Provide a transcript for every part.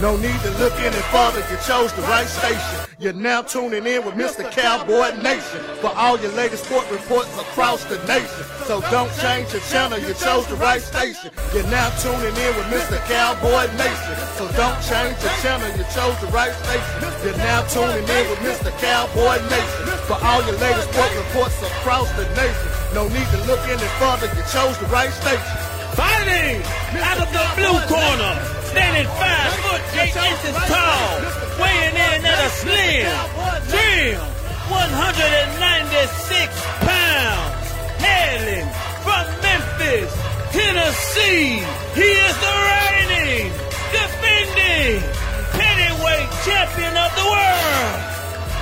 No need to look any further, you chose the right station. You're now tuning in with Mr. Cowboy Nation for all your latest sport reports across the nation. So don't change your channel, you chose the right station. You're now tuning in with Mr. Cowboy Nation. So don't change your channel, you chose the right station. You're now tuning in with Mr. Cowboy Nation for all your latest sport reports across the nation. No need to look any further, you chose the right station. Fighting out of the blue corner, standing five foot eight inches tall, weighing in at a slim, trim, 196 pounds, hailing from Memphis, Tennessee. He is the reigning, defending, heavyweight champion of the world.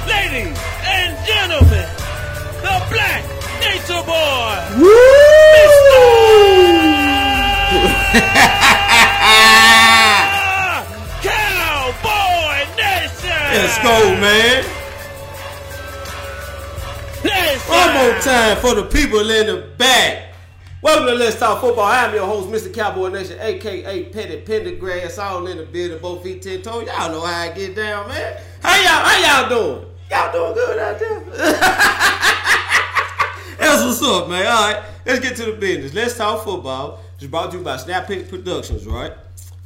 Ladies and gentlemen, the Black Nature Boy, Mr. go, man. Listen. One more time for the people in the back. Welcome to Let's Talk Football. I'm your host, Mr. Cowboy Nation, aka Petty Pendergrass, all in the building, both feet ten toes. Y'all know how I get down, man. How y'all, how y'all doing? Y'all doing good out there? That's what's up, man. All right, let's get to the business. Let's talk football. It's brought to you by Snap Pick Productions, right?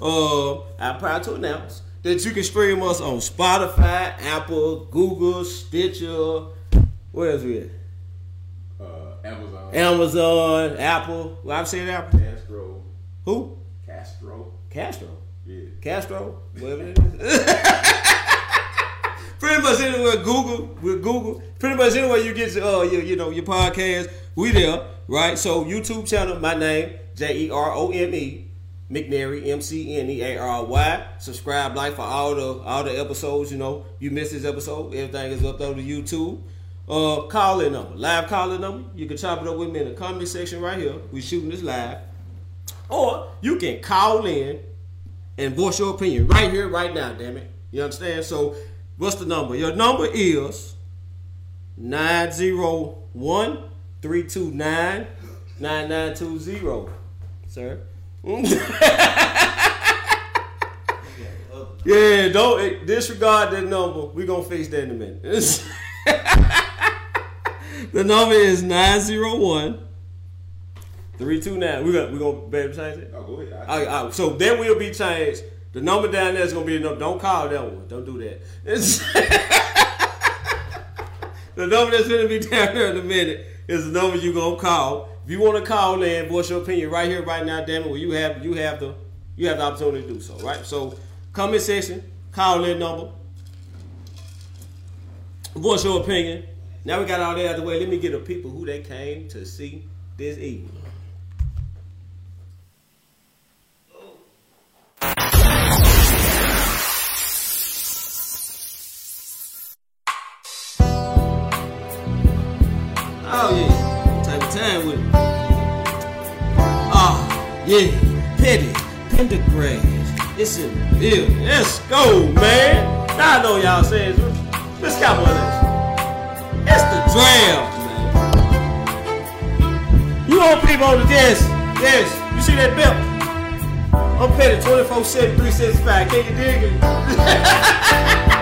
Uh, I'm proud to announce that you can stream us on Spotify, Apple, Google, Stitcher. Where else we at? Uh, Amazon. Amazon, Apple. Well, I've said Apple. Castro. Who? Castro. Castro. Yeah. Castro. Whatever it is. Pretty much anywhere Google with Google. Pretty much anywhere you get your, uh, your you know your podcast, we there, right? So YouTube channel, my name J E R O M E McNary M C N E A R Y. Subscribe, like for all the all the episodes. You know, you missed this episode, everything is uploaded to YouTube. Uh, call in number, live calling number. You can chop it up with me in the comment section right here. We shooting this live, or you can call in and voice your opinion right here, right now. Damn it, you understand? So, what's the number? Your number is 901 329 9920, sir. yeah, don't eh, disregard that number. We're going to fix that in a minute. the number is 901 329. We're going we gonna be able to change it? Oh, go ahead. All right, all right. So that will be changed. The number down there is gonna be number. Don't call that one. Don't do that. The number that's gonna be down there in a minute is the number you're gonna call. If you want to call in, voice your opinion right here, right now, damn it. Well, you have you have the you have the opportunity to do so, right? So, comment section, call in number, voice your opinion. Now we got all that out of the way. Let me get the people who they came to see this evening. Yeah, Petty, Pendergrass, it's a bill. Let's go, man. Now I know y'all saying, let's Cowboy Nation. It's the draft, man. You on people the desk? Yes. You see that belt? I'm Petty, 24 7, 365. Can you dig it?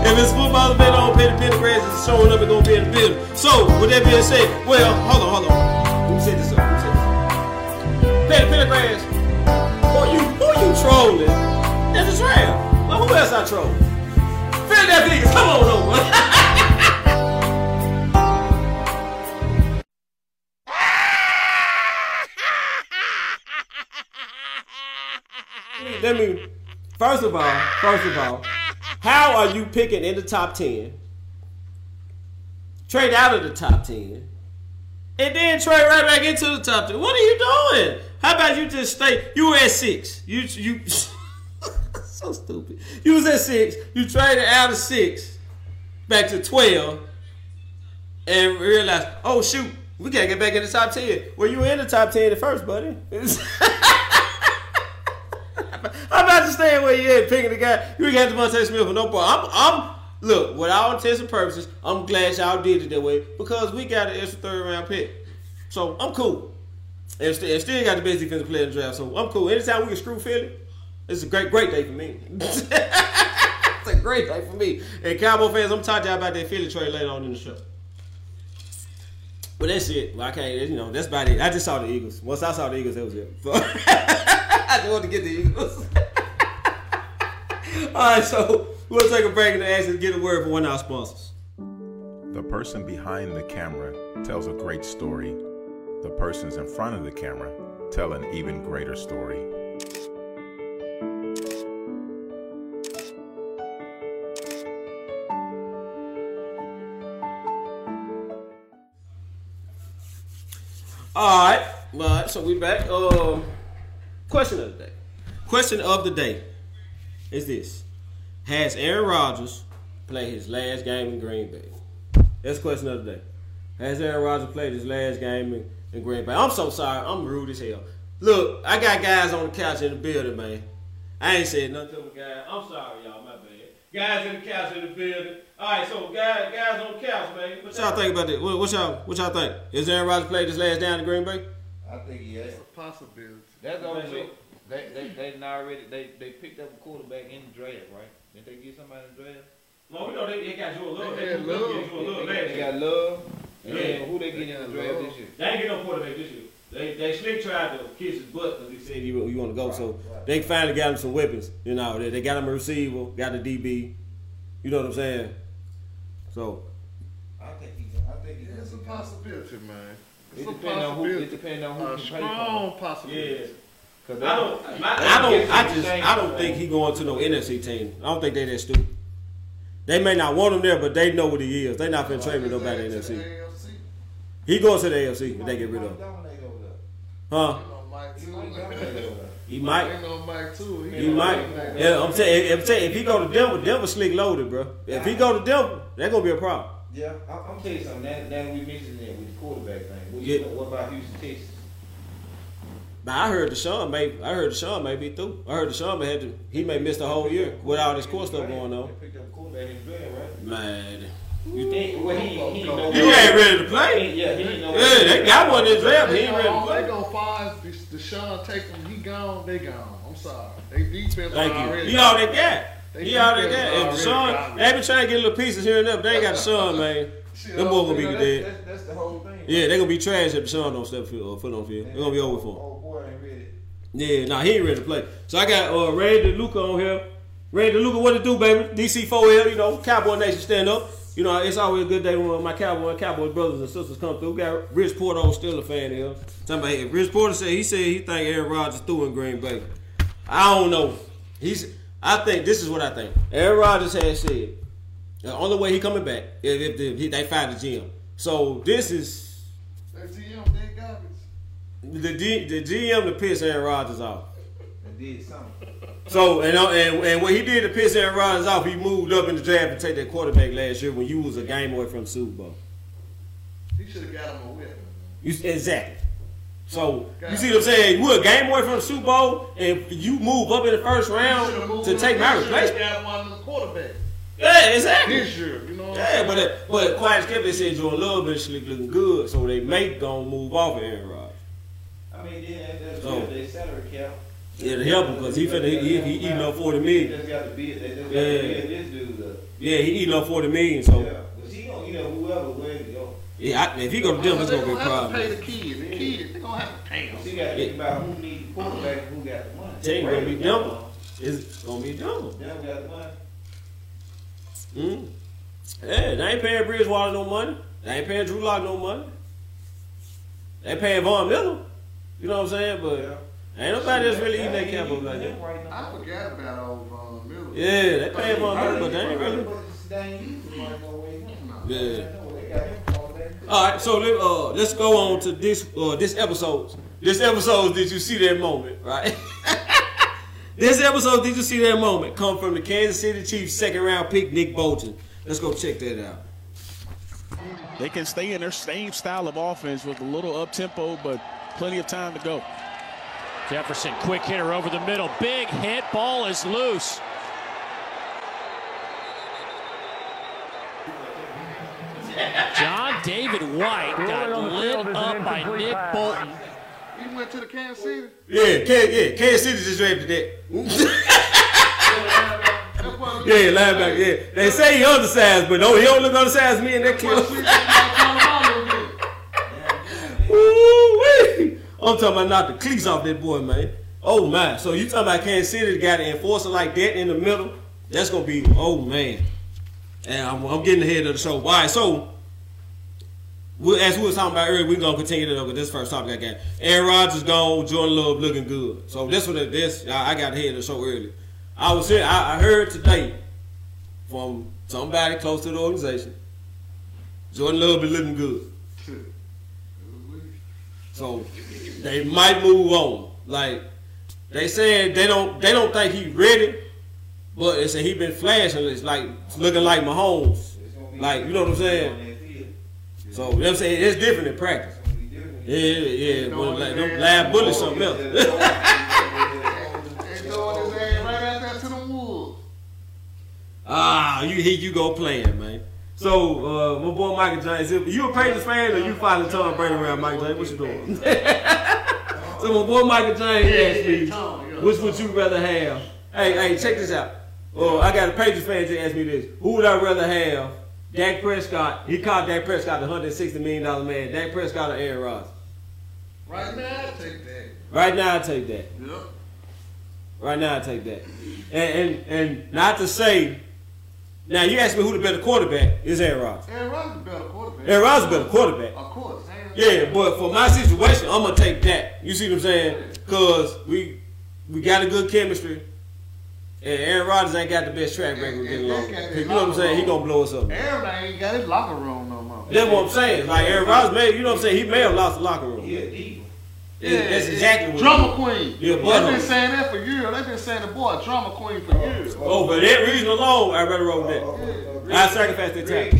If it's football event on Petty Pendergrass is showing up and gonna be in the building. So, with that being said, well, hold on, hold on. Who said this up? Pendergrass. Who you who you trolling? That's a draft. Well, who else I trolling? Philadelphia Eagles, come on over. Let me first of all, first of all, how are you picking in the top 10? Trade out of the top 10. And then trade right back into the top 10. What are you doing? How about you just stay? You were at six. You you so stupid. You was at six. You traded out of six back to twelve, and realized, oh shoot, we gotta get back in the top ten. Well, you were in the top ten at first, buddy. How about you staying where you at, picking the guy? You got DeVonta Smith for no problem. I'm, I'm look, with all intents and purposes, I'm glad y'all did it that way because we got an extra third round pick. So I'm cool. And still, and still got the best defensive player in the draft. So I'm cool. Anytime we can screw Philly, It's a great, great day for me. it's a great day for me. And Cowboy fans, I'm talking to y'all about that Philly trade later on in the show. But that's it. Well, I can't, you know, that's about it. I just saw the Eagles. Once I saw the Eagles, that was it. So I just wanted to get the Eagles. All right, so we'll take a break in and actually get a word from one of our sponsors. The person behind the camera tells a great story. The persons in front of the camera tell an even greater story. All right, so we back. Um, question of the day. Question of the day is this: Has Aaron Rodgers played his last game in Green Bay? That's question of the day. Has Aaron Rodgers played his last game in, in Green Bay? I'm so sorry. I'm rude as hell. Look, I got guys on the couch in the building, man. I ain't said nothing to them guys. I'm sorry, y'all. My bad. Guys in the couch in the building. All right, so guys, guys on the couch, man. What y'all think about that? What, what y'all, what y'all think? Is Aaron Rodgers played his last down in Green Bay? I think he has. Possibility. That's the only way. They they they done already they they picked up a quarterback in the draft, right? Didn't they get somebody in the draft? No, we know they, they got Joe Love. They They, had got Love. Joe They, last they year. got love. And Yeah. who they They get in the draft this year? They ain't get no quarterback this year. They they slick tried to kiss his butt because he said you you want to go. so they finally got him some weapons. You know, they, they got him a receiver, got a DB. You know what I'm saying? So I think he. I think he. It's a possibility, man. It It's a depends on who. It depends on who A can play strong for. possibility. yeah. I don't, they- I, don't, I just, I don't think he going to no NFC team. I don't think they that stupid. They may not want him there, but they know what he is. They not finna trade with nobody in the To the NFC. He goes to the AFC if they get rid of him. Dominate over there. Huh? You know Mike He might dominate over there. He might. You know Mike too. He might. Yeah, I'm saying, if, if, if he go to Denver, Denver slick loaded, bro. If he go to Denver, that gonna be a problem. Yeah, I'm, I'm tell you something. Now, now we mentioned that with the quarterback thing. What, Yeah. what about Houston, Texas? But I heard Deshaun may, I heard Deshaun may be through. I heard Deshaun may have to, he may miss the whole year with all this court stuff going on. They picked up quarterback in the right? Man, You think? Well, he, he didn't know. he ain't ready to play. Yeah, he didn't know. Yeah, they got one in the draft. He They ain't ready to gonna, they gonna fire Desha- Deshaun, take him. He gone. They gone. I'm sorry. They defense Thank you. already. He all they got. They He all they got. And already Deshaun, they been trying to get little pieces here and there, but they ain't got Deshaun, man. Shit, Them boys gonna be know, dead. that's, that's, that's the whole thing. Yeah, they gonna be trash if Deshaun don't step field, or foot on field. They're gonna be over for him. Oh boy, ain't ready. Yeah, nah, he ain't ready to play. So I got uh, Ray DeLuca on here. Ray DeLuca, what it do, baby? DC 4L, you know, Cowboy Nation stand up. You know, it's always a good day when my Cowboy Cowboy brothers and sisters come through. Got Rich Porter on still a fan here. Talking about if Rich Porter said he said he think Aaron Rodgers threw in Green Bay. I don't know. He's. I think this is what I think. Aaron Rodgers has said the only way he coming back is if the, he, they fire the GM. So this is That GM, they garbage. the G, the GM to piss Aaron Rodgers off. And did something. So and, uh, and and what he did to piss Aaron Rodgers off, he moved up in the draft to take that quarterback last year when you was a game away from Super Bowl. He should have got him a whip. You, exactly. So you see what I'm saying? We're a game away from the Super Bowl, and you move up in the first round to take my replacement. Got one of the quarterbacks Yeah, exactly. this year. You know what Yeah, I'm but saying? uh, but quiet skip they said Jordan Love been slick looking good, so they may gonna move off of Aaron Rodgers. I mean, yeah, that's So- good. They salary cap. Yeah, to help him because he finna he, he, he eating up forty They just got to be. They just got Yeah. to be this dude. up. Yeah, he eating up forty million. So Yeah, but he gonna, you know, whoever wins, you know, yeah, I, if he go to Denver, it's gonna be a gonna have to problem. pay the kids. The kids, they gonna have to pay them. he got to think about who needs the quarterback and who got the money. Tell you, gonna be Denver. It's gonna be Denver. Denver got the money. Mm. Yeah, they ain't paying Bridgewater no money. They ain't paying Drew Lock no money. They paying Von Miller. You know what I'm saying? But Yeah. Ain't nobody that's really eating that Ain't cap up like that. them right now. I forgot about old Von Miller. Yeah, they paying Von Miller, but they ain't really. They ain't using money no. Yeah. They got him quarterback. All right, so let, uh, let's go on to this uh, this episode. This episode, did you see that moment, right? this episode, did you see that moment? Come from the Kansas City Chiefs second round pick, Nick Bolton. Let's go check that out. They can stay in their same style of offense with a little up tempo, but plenty of time to go. Jefferson, quick hitter over the middle. Big hit. Ball is loose. John David White got lit up by Nick Bolton. He went to the Kansas City. Yeah, Kansas, yeah, Kansas City just drafted that. Yeah, linebacker. Yeah, they say he undersized, but no, he don't look undersized me in that clip. I'm talking about knock the cleats off that boy, man. Oh man. So you talking about Kansas City got an enforcer like that in the middle? That's gonna be oh man. And I'm, I'm getting ahead of the show. Right, so we, as we was talking about earlier, we're gonna continue to look at this first topic I got. Aaron Rodgers gone, Jordan Love looking good. So this it- this I got ahead of the show earlier. I was here, I, I heard today from somebody close to the organization. Jordan Love be looking good. So they might move on. Like they said they don't they don't think he ready, but they say he been flashing. It's like it's looking like Mahomes. Like you know what I'm saying? So you know what I'm saying it's different in practice. Yeah, yeah, but like them lab bullets something else. They throwing his ass right out there to the wolves. ah, you here you go playing, man. So uh, my boy Michael James, if you a Patriots fan or you following Tom Brady around Michael James? What you doing? so my boy Michael James asked me, which would you rather have? Hey, hey, check this out. Oh, I got a Patriots fan to ask me this. Who would I rather have? Dak Prescott. He called Dak Prescott the $160 million man. Dak Prescott or Aaron Rodgers? Right now, I take that. Right now, I take that. Yep. Right now, I take that. And, and and not to say, now you ask me who the better quarterback is Aaron Rodgers. Aaron Rodgers is a better quarterback. Aaron Rodgers is a better quarterback. Of course. Yeah, but for my situation, I'm gonna take that. You see what I'm saying? Cause we we got a good chemistry, and Aaron Rodgers ain't got the best track record getting along. You know what I'm saying? He gonna blow us up. Aaron ain't got his locker room no more. That's what I'm saying. Like Aaron Rodgers, may you know what I'm saying? He may have lost the locker room. Yeah, that's exactly what. Drama queen. Yeah, They've been saying that for years. They've been saying the boy a drama queen for years. Oh, for that reason alone, I rather roll with that. I sacrificed that time.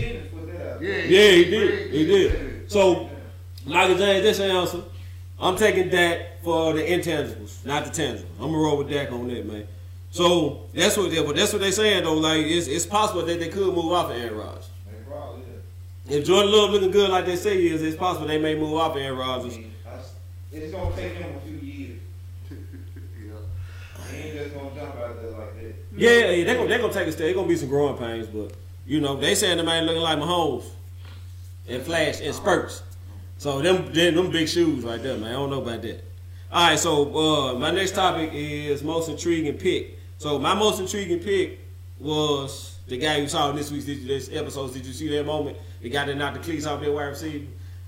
Yeah, Yeah, he did. He did. So, Michael James, this answer. I'm taking that for the intangibles, not the tangibles. I'm gonna roll with Dak on that, man. So that's what they, but that's what they saying though. Like it's, it's possible that they could move off of Aaron Rodgers. If Jordan Love looking good like they say he is, it's possible they may move off of Aaron Rodgers. It's gonna take him a few years. He ain't just gonna jump out there like that. Yeah, yeah, they're gonna, they gonna take a step. They're gonna be some growing pains, but you know they saying the man looking like Mahomes and flash and spurts. So them them, them big shoes right there, man. I don't know about that. All right, so uh, my next topic is most intriguing pick. So my most intriguing pick was the guy you saw in this week's this episode. Did you see that moment? The guy that knocked the cleats off that wide receiver.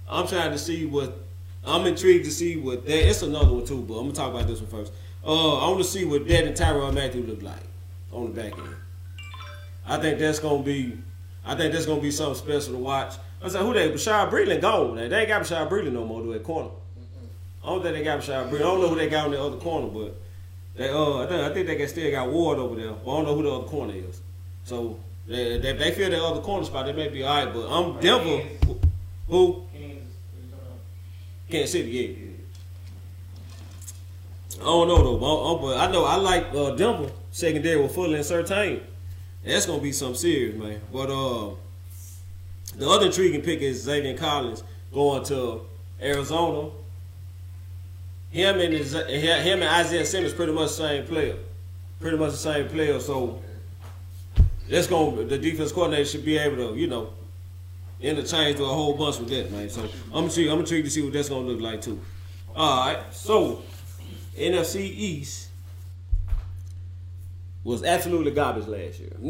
I'm trying to see what. I'm intrigued to see what that. It's another one too, but I'm gonna talk about this one first. Uh, I want to see what that and Tyrann Mathieu look like on the back end. I think that's gonna be. I think that's gonna be something special to watch. I said, who they? Bashaud Breeland gone. They ain't got Bashaud Breeland no more to that corner. I don't think they got Bashaud Breeland. I don't know who they got on the other corner, but they uh, I think, I think they got still got Ward over there. But I don't know who the other corner is. So they they, they feel the other corner spot. They may be all right, but I'm Denver. Who? Kansas City, yeah. I don't know though, but, but I know I like uh, Denver secondary with Fuller and Surtain. That's gonna be some serious, man. But uh, the other intriguing pick is Zaven Collins going to Arizona. Him and his, him and Isaiah Simmons pretty much the same player, pretty much the same player. So that's going to the defense coordinator should be able to you know interchange to a whole bunch with that, man. So I'm intrigued, I'm intrigued to see what that's gonna look like too. All right, so NFC East was absolutely garbage last year.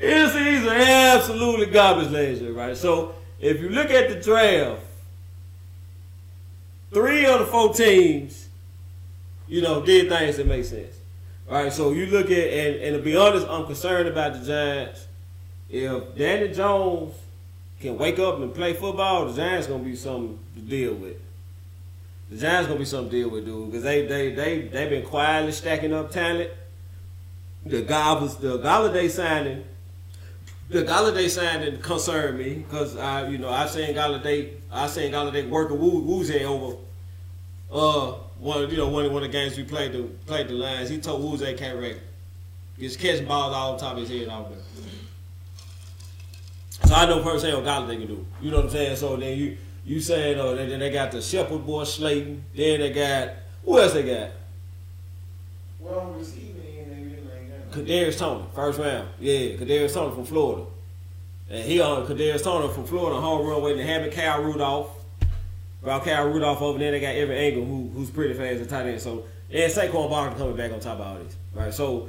NFC East was absolutely garbage last year, right? So if you look at the draft, three of the four teams, you know, did things that make sense. Right, so you look at and, and to be honest, I'm concerned about the Giants. If Danny Jones can wake up and play football, the Giants gonna be something to deal with. The Giants gonna be something to deal with, dude, because they they they they've been quietly stacking up talent. The Gobbers, the Golladay signing, the Golladay signing concerned me because I you know I seen Golladay I seen Golladay working Woo Woozy over uh one you know one of one of the games we played the played the Lions. He told Woozy can't record. Just catching balls all the top of his head out there. So I know firsthand what they can do. You know what I'm saying? So then you you saying oh then they got the Shepard boy Slayton. Then they got who else they got? Well, receiving end, they really ain't got no- Kadarius Toney, first round. Yeah, Kadarius Toney from Florida. And he on Kadarius Toney from Florida, home run waiting to have it. Cal Brought Cal Rudolph over there. They got Evan Angle, who, who's pretty fast at tight end. So, and Saquon Barkley coming back on top of all these. Right? So,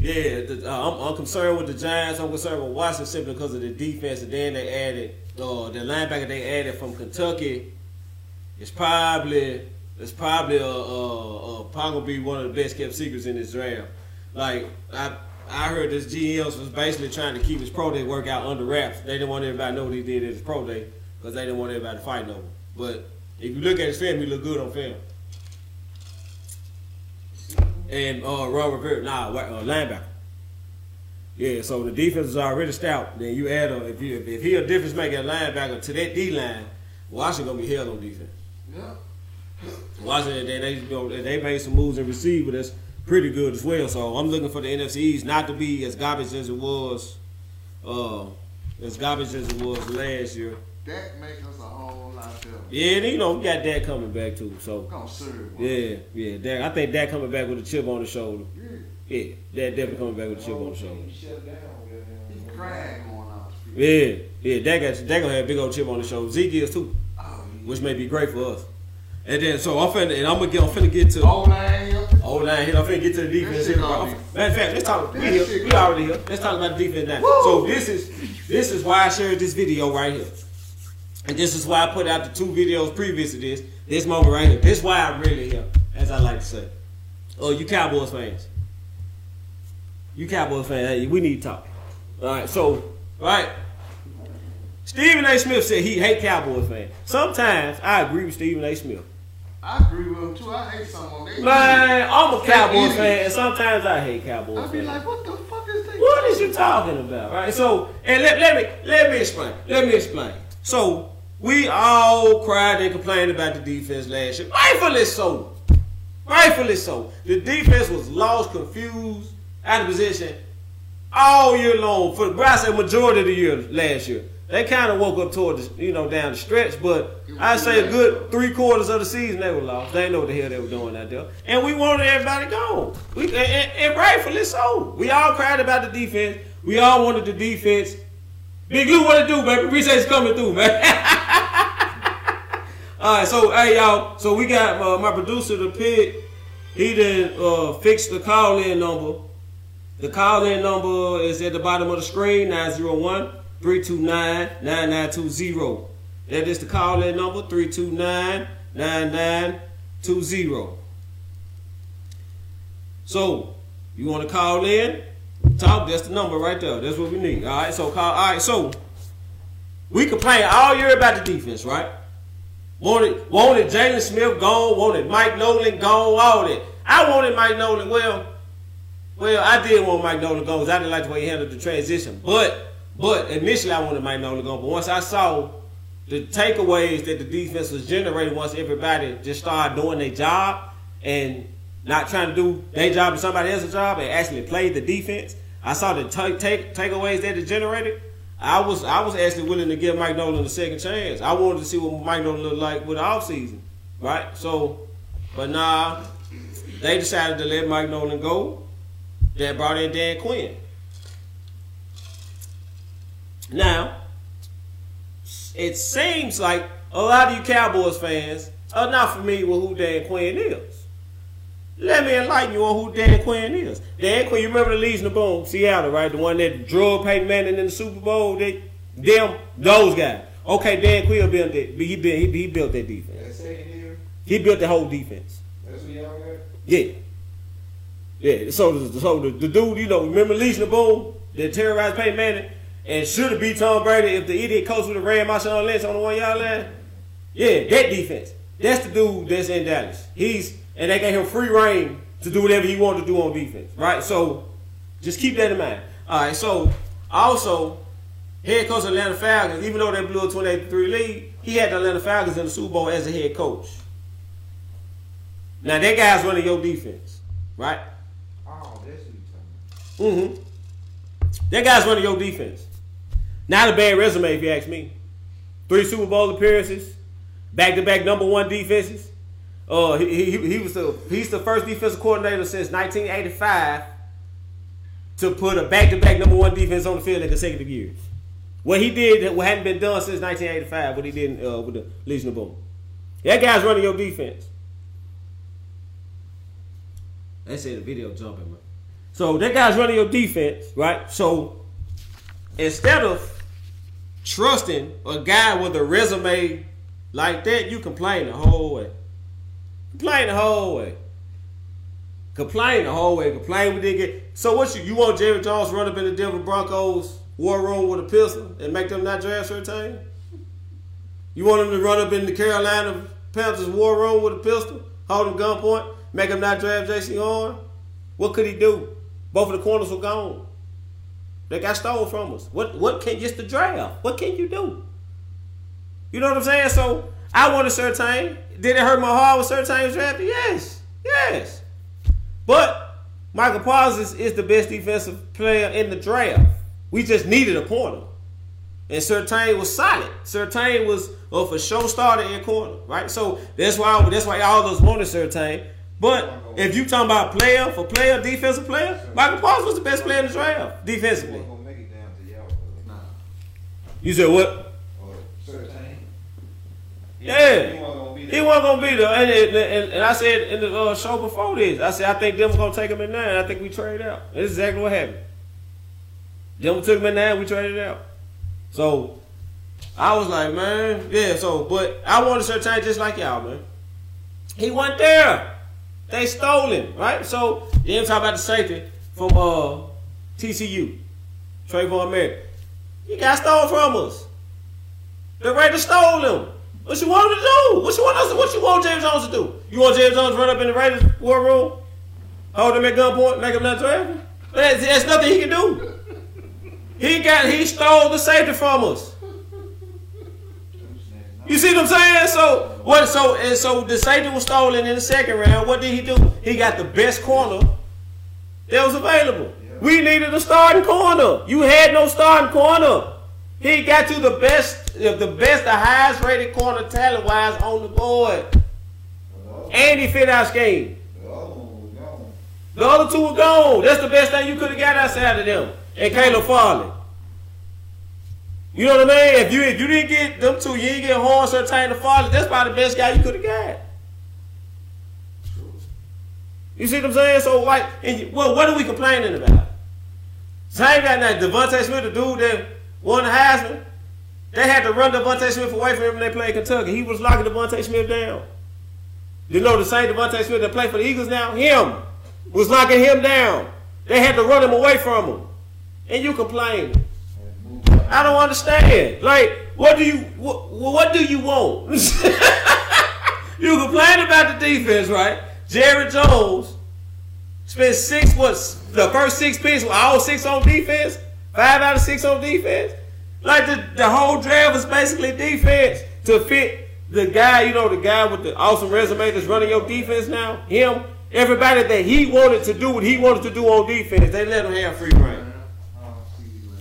yeah, the, uh, I'm, I'm concerned with the Giants. I'm concerned with Washington simply because of the defense. And then they added, uh, the linebacker they added from Kentucky It's probably, it's probably, uh, uh, uh, probably be one of the best kept secrets in this draft. Like, I, I heard this GM was basically trying to keep his pro day workout under wraps. They didn't want everybody to know what he did at his pro day because they didn't want everybody to fight over. But if you look at his film, he look good on film. And uh, Robert Rivera, nah, uh, linebacker. Yeah, so the defense is already stout. Then you add a if you if, if he a difference maker at linebacker to that D line, Washington gonna be held on defense. Yeah. Washington, they, they, you know, they made some moves in receiver that's pretty good as well. So I'm looking for the NFC East not to be as garbage as it was, uh, as garbage as it was last year. That makes us a whole lot better. Yeah, and you know, we got Dak coming back too. So Gonna serve. yeah, yeah, Dak. I think Dak coming back with a chip on the shoulder. Yeah. Yeah, Dak definitely coming back with a chip on the oh, shoulder. Shut down. He goddamn. crying going out. Yeah, yeah, Dak got Dak gonna have a big old chip on the shoulder. Zeke is too, Oh, which may be great for us. And then so I'm finna and I'm gonna get I'm finna get to Old line here. Oh, now here, I'm finna get to the defense. Here. Matter of fact, let's talk. We, here, we already here. Let's talk about the defense now. Woo! So this is this is why I shared this video right here, and this is why I put out the two videos previous to this. This moment right here. This is why I'm really here, as I like to say. Oh, you Cowboys fans. You Cowboys fans, hey, we need to talk. All right, so all right. Stephen A. Smith said he hate Cowboys fans. Sometimes I agree with Stephen A. Smith. I agree with him too. I hate some of them. Man, I'm a Cowboys fan, and sometimes I hate Cowboys I fans. be like, what the fuck is that? What is you talking about? Right? So, and let, let me let me explain. Let me explain. So, we all cried and complained about the defense last year. Rightfully so. Rightfully so. The defense was lost, confused, out of position all year long. For the I say majority of the year last year. They kind of woke up toward the, you know, down the stretch, but I say a good three quarters of the season they were lost. They know what the hell they were doing out there, and we wanted everybody gone. We and, and, and rightfully so. We all cried about the defense. We all wanted the defense. Big Lou, what it do, baby? Appreciate you coming through, man. all right, so hey y'all, so we got uh, my producer, the pig. He did uh, fix the call in number. The call in number is at the bottom of the screen 901 329 9920. That is the call in number 329 9920. So, you want to call in? Talk, that's the number right there. That's what we need. All right, so call. All right, so we complain all year about the defense, right? Wanted, wanted Jaylon Smith gone, wanted Mike Nolan gone, all that. I wanted Mike Nolan. Well, well, I did want Mike Nolan gone because I didn't like the way he handled the transition. But, but initially I wanted Mike Nolan gone. But once I saw the takeaways that the defense was generating, once everybody just started doing their job and not trying to do their job and somebody else's job and actually play the defense, I saw the take take takeaways that it generated. I was I was actually willing to give Mike Nolan a second chance. I wanted to see what Mike Nolan looked like with the offseason. Right? So, but nah, they decided to let Mike Nolan go. They brought in Dan Quinn. Now, it seems like a lot of you Cowboys fans are not familiar with who Dan Quinn is. Let me enlighten you on who Dan Quinn is. Dan Quinn, you remember the Legion of Boom, Seattle, right? The one that drug Peyton Manning in the Super Bowl. They, them, those guys. Okay, Dan Quinn built that. He, built, he, he built that defense. That second year, He built the whole defense. that's what y'all got? Yeah. Yeah. So, so the, the dude, you know, remember Legion of Boom that terrorized Peyton Manning and should have beat Tom Brady if the idiot coach would have ran Marshawn Lynch on the one yard line? Yeah, that defense. That's the dude that's in Dallas. He's and they gave him free reign to do whatever he wanted to do on defense. Right? So just keep that in mind. All right, so also head coach of Atlanta Falcons, even though they blew a 28-3 lead, he had the Atlanta Falcons in the Super Bowl as a head coach. Now that guy's running your defense, right? Oh, that's you Mm-hmm. That guy's running your defense. Not a bad resume, if you ask me. Three Super Bowl appearances, back-to-back number one defenses. Uh, he, he, he was the he's the first defensive coordinator since 1985 to put a back-to-back number one defense on the field in consecutive years. What he did what hadn't been done since 1985. What he did uh, with the Legion of Boom. That guy's running your defense. They said the video jumping, man. So that guy's running your defense, right? So instead of trusting a guy with a resume like that, you complain the whole way. Complain the whole way. Complain the whole way. Complain we didn't get. So what you you want Jerry Jones to run up in the Denver Broncos war room with a pistol and make them not draft Surtain? You want him to run up in the Carolina Panthers war room with a pistol, hold him gunpoint, make him not draft Jaycee Horn? What could he do? Both of the corners were gone. They got stolen from us. What what can just the draft? What can you do? You know what I'm saying? So I want a Surtain. Did it hurt my heart when Surtain was drafted? Yes. Yes. But Michael Parsons is the best defensive player in the draft. We just needed a corner. And Surtain was solid. Surtain was uh, for sure starter in corner, right? So that's why that's why all those wanted Surtain. But if you talking about player for player, defensive player, Michael Parsons was the best player in the draft defensively. Gonna make it down to y'all. Nah. You said what? Surtain. Yeah. He wasn't gonna be He there. and, and, and, and I said in the uh, show before this, I said I think Denver gonna take him in nine. I think we trade out. This is exactly what happened. Denver took him in nine. We traded out. So I was like, man, yeah. So, but I wanted Surtain just like y'all, man. He wasn't there. They stole him, right? So then talk about the safety from uh, TCU, Trayvon Merritt. He got stolen from us. The Raiders stole him. What you want to do? What you want us? What you want James Jones to do? You want James Jones to run up in the Raiders war room, hold him at gunpoint, make him not drafted? There's, there's nothing he can do. He got he stole the safety from us. You see what I'm saying? So what? So and so the safety was stolen in the second round. What did he do? He got the best corner that was available. We needed a starting corner. You had no starting corner. He got you the best, the best, the highest rated corner talent wise on the board, and he fit our scheme. The other two were gone. That's the best thing you could have got outside of them. And Caleb Farley. You know what I mean? If you if you didn't get them two, you didn't get Horn, Surtain, and Farley. That's probably the best guy you could have got. You see what I'm saying? So like, and well, what are we complaining about? Same guy now, DeVonta Smith, the dude that won the Heisman. They had to run DeVonta Smith away from him when they played Kentucky. He was locking DeVonta Smith down. You know the same DeVonta Smith that played for the Eagles now? Him was locking him down. They had to run him away from him. And you complain. I don't understand. Like, what do you what, what do you want? you complain about the defense, right? Jerry Jones spent six what's the first six picks, all six on defense, five out of six on defense. Like the, the whole draft was basically defense to fit the guy, you know, the guy with the awesome resume that's running your defense now. Him, everybody that he wanted to do what he wanted to do on defense, they let him have free reign.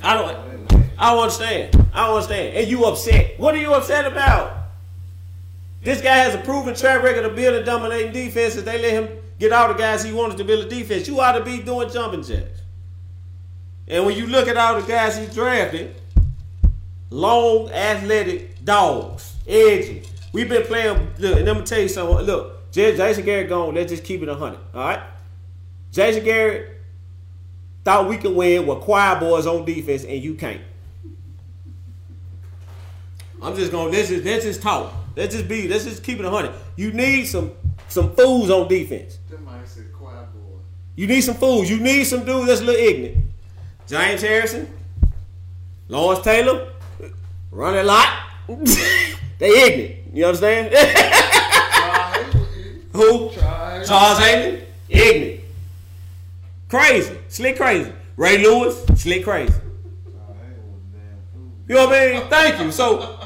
I don't I don't understand. I don't understand. And you upset. What are you upset about? This guy has a proven track record of building dominating defenses. They let him get all the guys he wanted to build a defense. You ought to be doing jumping jacks. And when you look at all the guys he drafted, long, athletic dogs, edgy. We've been playing. Look, and I'm gonna tell you something. Look, Jason Garrett gone. Let's just keep it hundred. All right. Jason Garrett thought we could win with choir boys on defense, and you can't. I'm just gonna let's just let's just talk. Let's just be let's just keep it hundred. You need some some fools on defense. That said choir boy. You need some fools. You need some dudes that's a little ignorant. James Harrison, Lawrence Taylor, run a lot. they ignorant. You understand? Who? Charles Hayden, ignorant. Crazy. Slick crazy. Ray Lewis, slick crazy. You know what I mean? Thank you. So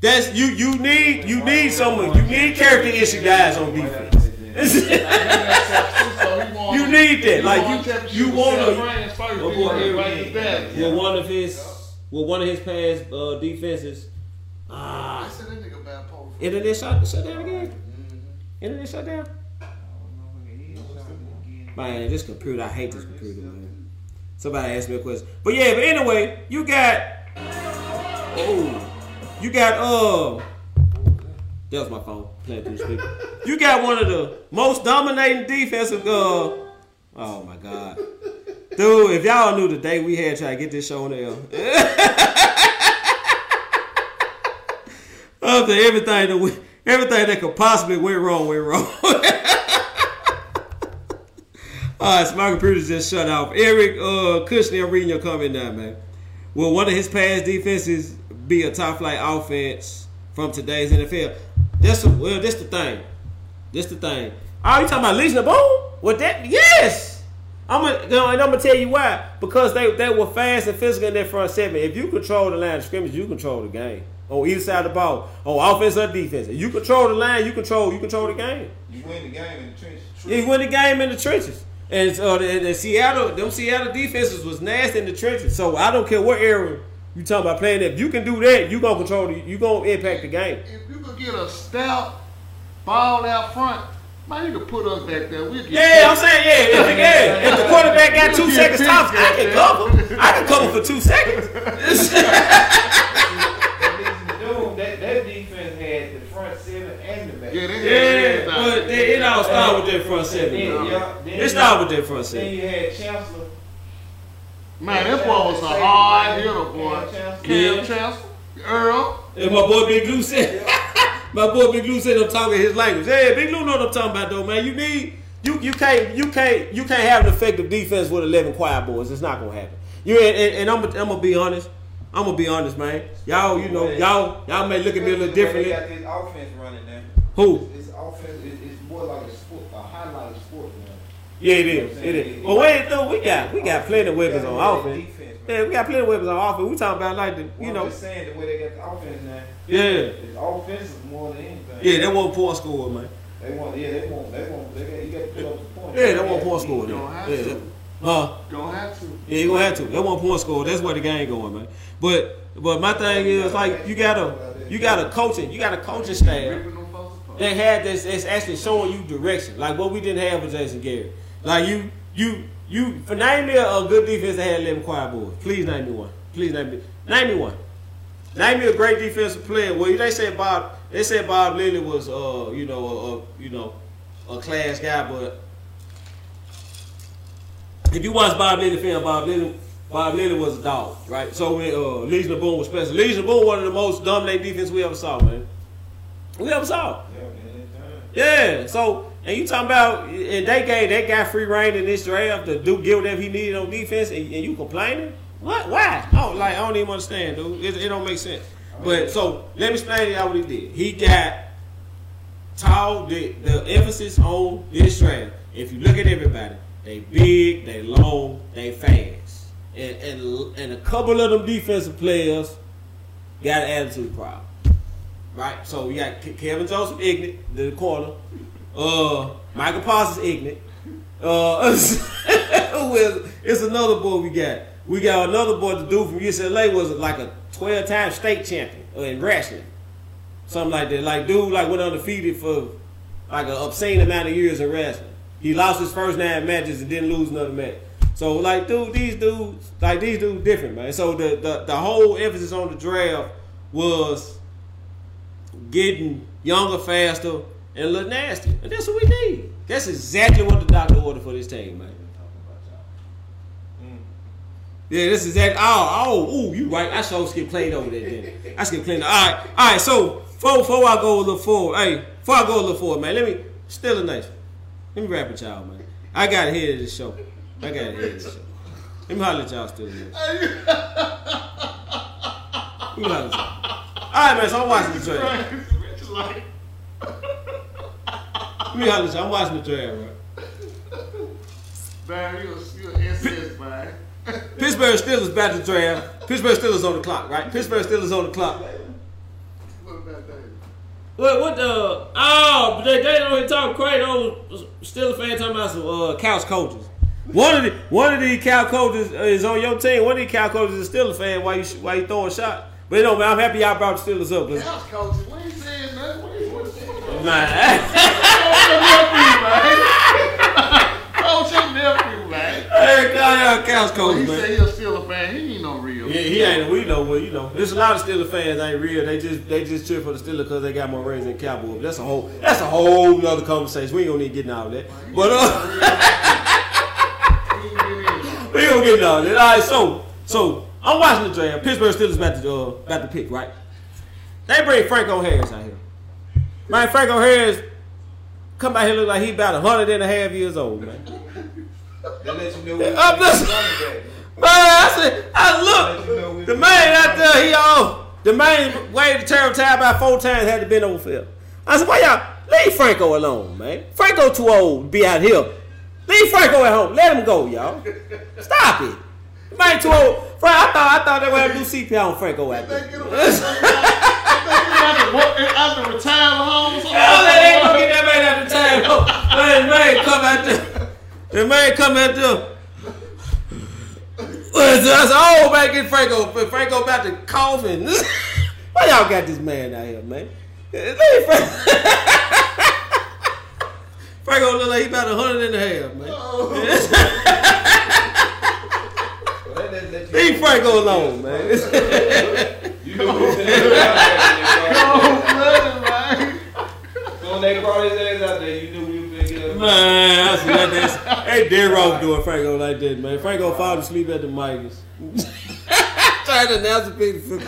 that's you you need you need someone you need character issue guys on defense. You need that. Like you you want to with one of his with one of his past uh, defenses. Ah, I said that nigga bad post. and they shot shut down again. Internet shut down? Man, this computer, I hate this computer, man. Somebody asked me a question. But yeah, but anyway, you got Oh you got uh that was my phone playing through the speaker. You got one of the most dominating defensive uh oh my god. Dude, if y'all knew the day we had trying to get this show on the air. After everything that we, everything that could possibly went wrong went wrong. All right, so my computer's just shut off. Eric uh, Kushner, I'm reading your comment now, man. Will one of his past defenses be a top flight offense from today's NFL? That's the, well, that's the thing. That's the thing. Oh, you talking about Legion of Boom? What that? Yes. I'm gonna, you know, and I'm gonna tell you why. Because they they were fast and physical in their front seven. If you control the line of scrimmage, you control the game on either side of the ball, on offense or defense. If you control the line, you control you control the game. You win the game in the trenches. Yeah, you win the game in the trenches. And uh, the, the Seattle, them Seattle defenses was nasty in the trenches. So I don't care what area you talking about playing. That. If you can do that, you gonna control. The, you gonna impact the game. If you could get a stout ball out front, man, you could put us back there. We'll get Yeah, I'm saying yeah. If, the- yeah, if the quarterback got two seconds tops, I can cover. I can cover for two seconds. Dude, that, that defense had the front seven and the back. Yeah, they yeah, but they, it all started with that front seven. Then, bro. yeah, then It started with that front seven. Then seven. you had Chancellor. Man, that boy was a hard hitter, boy. Kam Chancellor. Yeah. Chancellor, Earl. And my boy Big Lou said, my boy Big Lou said I'm talking his language. Hey, Big Lou know what I'm talking about though, man. You need you you can't you can't you can't have an effective defense with 11 quiet boys. It's not gonna happen. You and, and, and I'm gonna- I'm gonna be honest. I'm gonna be honest, man. Y'all, you know, y'all y'all may look at me a little They differently. got this offense running now. Who? This offense is it's more like a sport, a highlight sport now. Yeah, it is. It is. But wait, though, we got we got plenty of weapons on offense. Yeah, we got plenty of weapons on offense. We talking about like the, you I'm know, just saying the way they got the offense now. yeah, It's offensive more than anything. yeah. They want point score, man. They want, yeah, they want, they want, they got, you got to put up the points. Yeah, they want point score. Don't have Yeah, to. Huh? Don't have to. Yeah, you gonna have to. They want point score. That's where the game going, man. But but my thing is like you gotta you got a coaching you got a coaching staff Ripping them folks apart. that had this. It's actually showing you direction. Like what we didn't have with Jason Garrett. Like you you you for name me a, a good defense that had eleven quiet boys. Please name me one. Please name me name me one. Name me a great defensive player. Well, they said Bob. They said Bob Lilly was, uh, you know, a, a you know, a class guy. But if you watch Bob Lilly film, Bob Lilly, Bob Lilly was a dog, right? So when uh, Legion of Boom was special, Legion of Boom one of the most dominating defense we ever saw, man. We ever saw. Yeah. So and you talking about and they gave that guy free reign in this draft to do get whatever he needed on defense, and, and you complaining? What? Why? Oh, like I don't even understand, dude. It, it don't make sense. But so let me explain to y'all what he did. He got tall. The, the emphasis on this draft. If you look at everybody, they big, they long, they fast, and and and a couple of them defensive players got an attitude problem. Right? So we got Kelvin Joseph ignorant, the corner. Uh, Michael Parsons ignorant. Uh? It's another boy we got. We got another boy. The dude from UCLA was like a 12-time state champion uh, in wrestling, something like that. Like dude, like went undefeated for like an obscene amount of years in wrestling. He lost his first nine matches and didn't lose another match. So like, dude, these dudes, like these dudes, different, man. So the the, the whole emphasis on the draft was getting younger, faster, and look nasty. And that's what we need. That's exactly what the doctor ordered for this team, man. Mm. Yeah, this is that. Oh, oh, ooh, you right. I sure skip played over there. Then I skip played. All right, all right. So before, before I go a little forward, hey, before I go a little forward, man, let me still a nation. Let me rap with y'all, man. I got to hear this show. I got to hear this show. Let me holler at y'all still. Man. Let me holler at y'all. All right, man. So I'm watching the draft. Rich like, Let me holler at y'all. I'm watching the draft, right? man, you a, you a SS, man. Pittsburgh Steelers about to draft. Pittsburgh Steelers on the clock, right? Pittsburgh Steelers on the clock. What about that? What what the oh but they they don't even talk crazy those Steelers fans talking about some uh couch coaches. One of the one of the cow coaches is on your team. One of the cow coaches is still a fan. Why you why you throwing a shot? But you know, man, I'm happy y'all brought the Steelers up. 'cause- House coaches, we ain't saying nothing. We ain't what saying. man. Coach your nephew, man. Hey, call your couch coach, He man. he a Steeler fan. He ain't no real. Yeah, he ain't. We know, well, you know, there's a lot of Steelers fans ain't real. They just they just cheer for the Steelers because they got more rings than Cowboys. That's a whole that's a whole other conversation. We ain't gonna need getting out of all that. But uh, we ain't gonna get out of that. All right, so so I'm watching the draft. Pittsburgh Steelers about to uh, about to pick, right? They bring Franco Harris out here. Man, Franco Harris come out here look like he about a hundred and a half years old, man. They let you know I'm just- Man, I said, I look, the man out there, he all, the man waved the terrible time about four times, had to bend over Phil. I said, why y'all, leave Franco alone, man. Franco too old to be out here. Leave Franco at home. Let him go, y'all. Stop it. The man too old. Frank, I thought, I thought they were going to do CPR on Franco out there. After retirement home, Hell, they ain't gonna get that man out the time. No. Man, man, come out there. The man come out there. That's all back in Franco. Franco about to cough and why y'all got this man out here, man? Franco look like he about a hundred and a half, man. Leave Franco alone, man. You know who's in there. So when they brought his ass out there, you knew we were finna get. Man, I see that. That's, hey, Dead Ross doing Franco like that, man. Franco falling asleep at the Midas. Trying to announce the picture.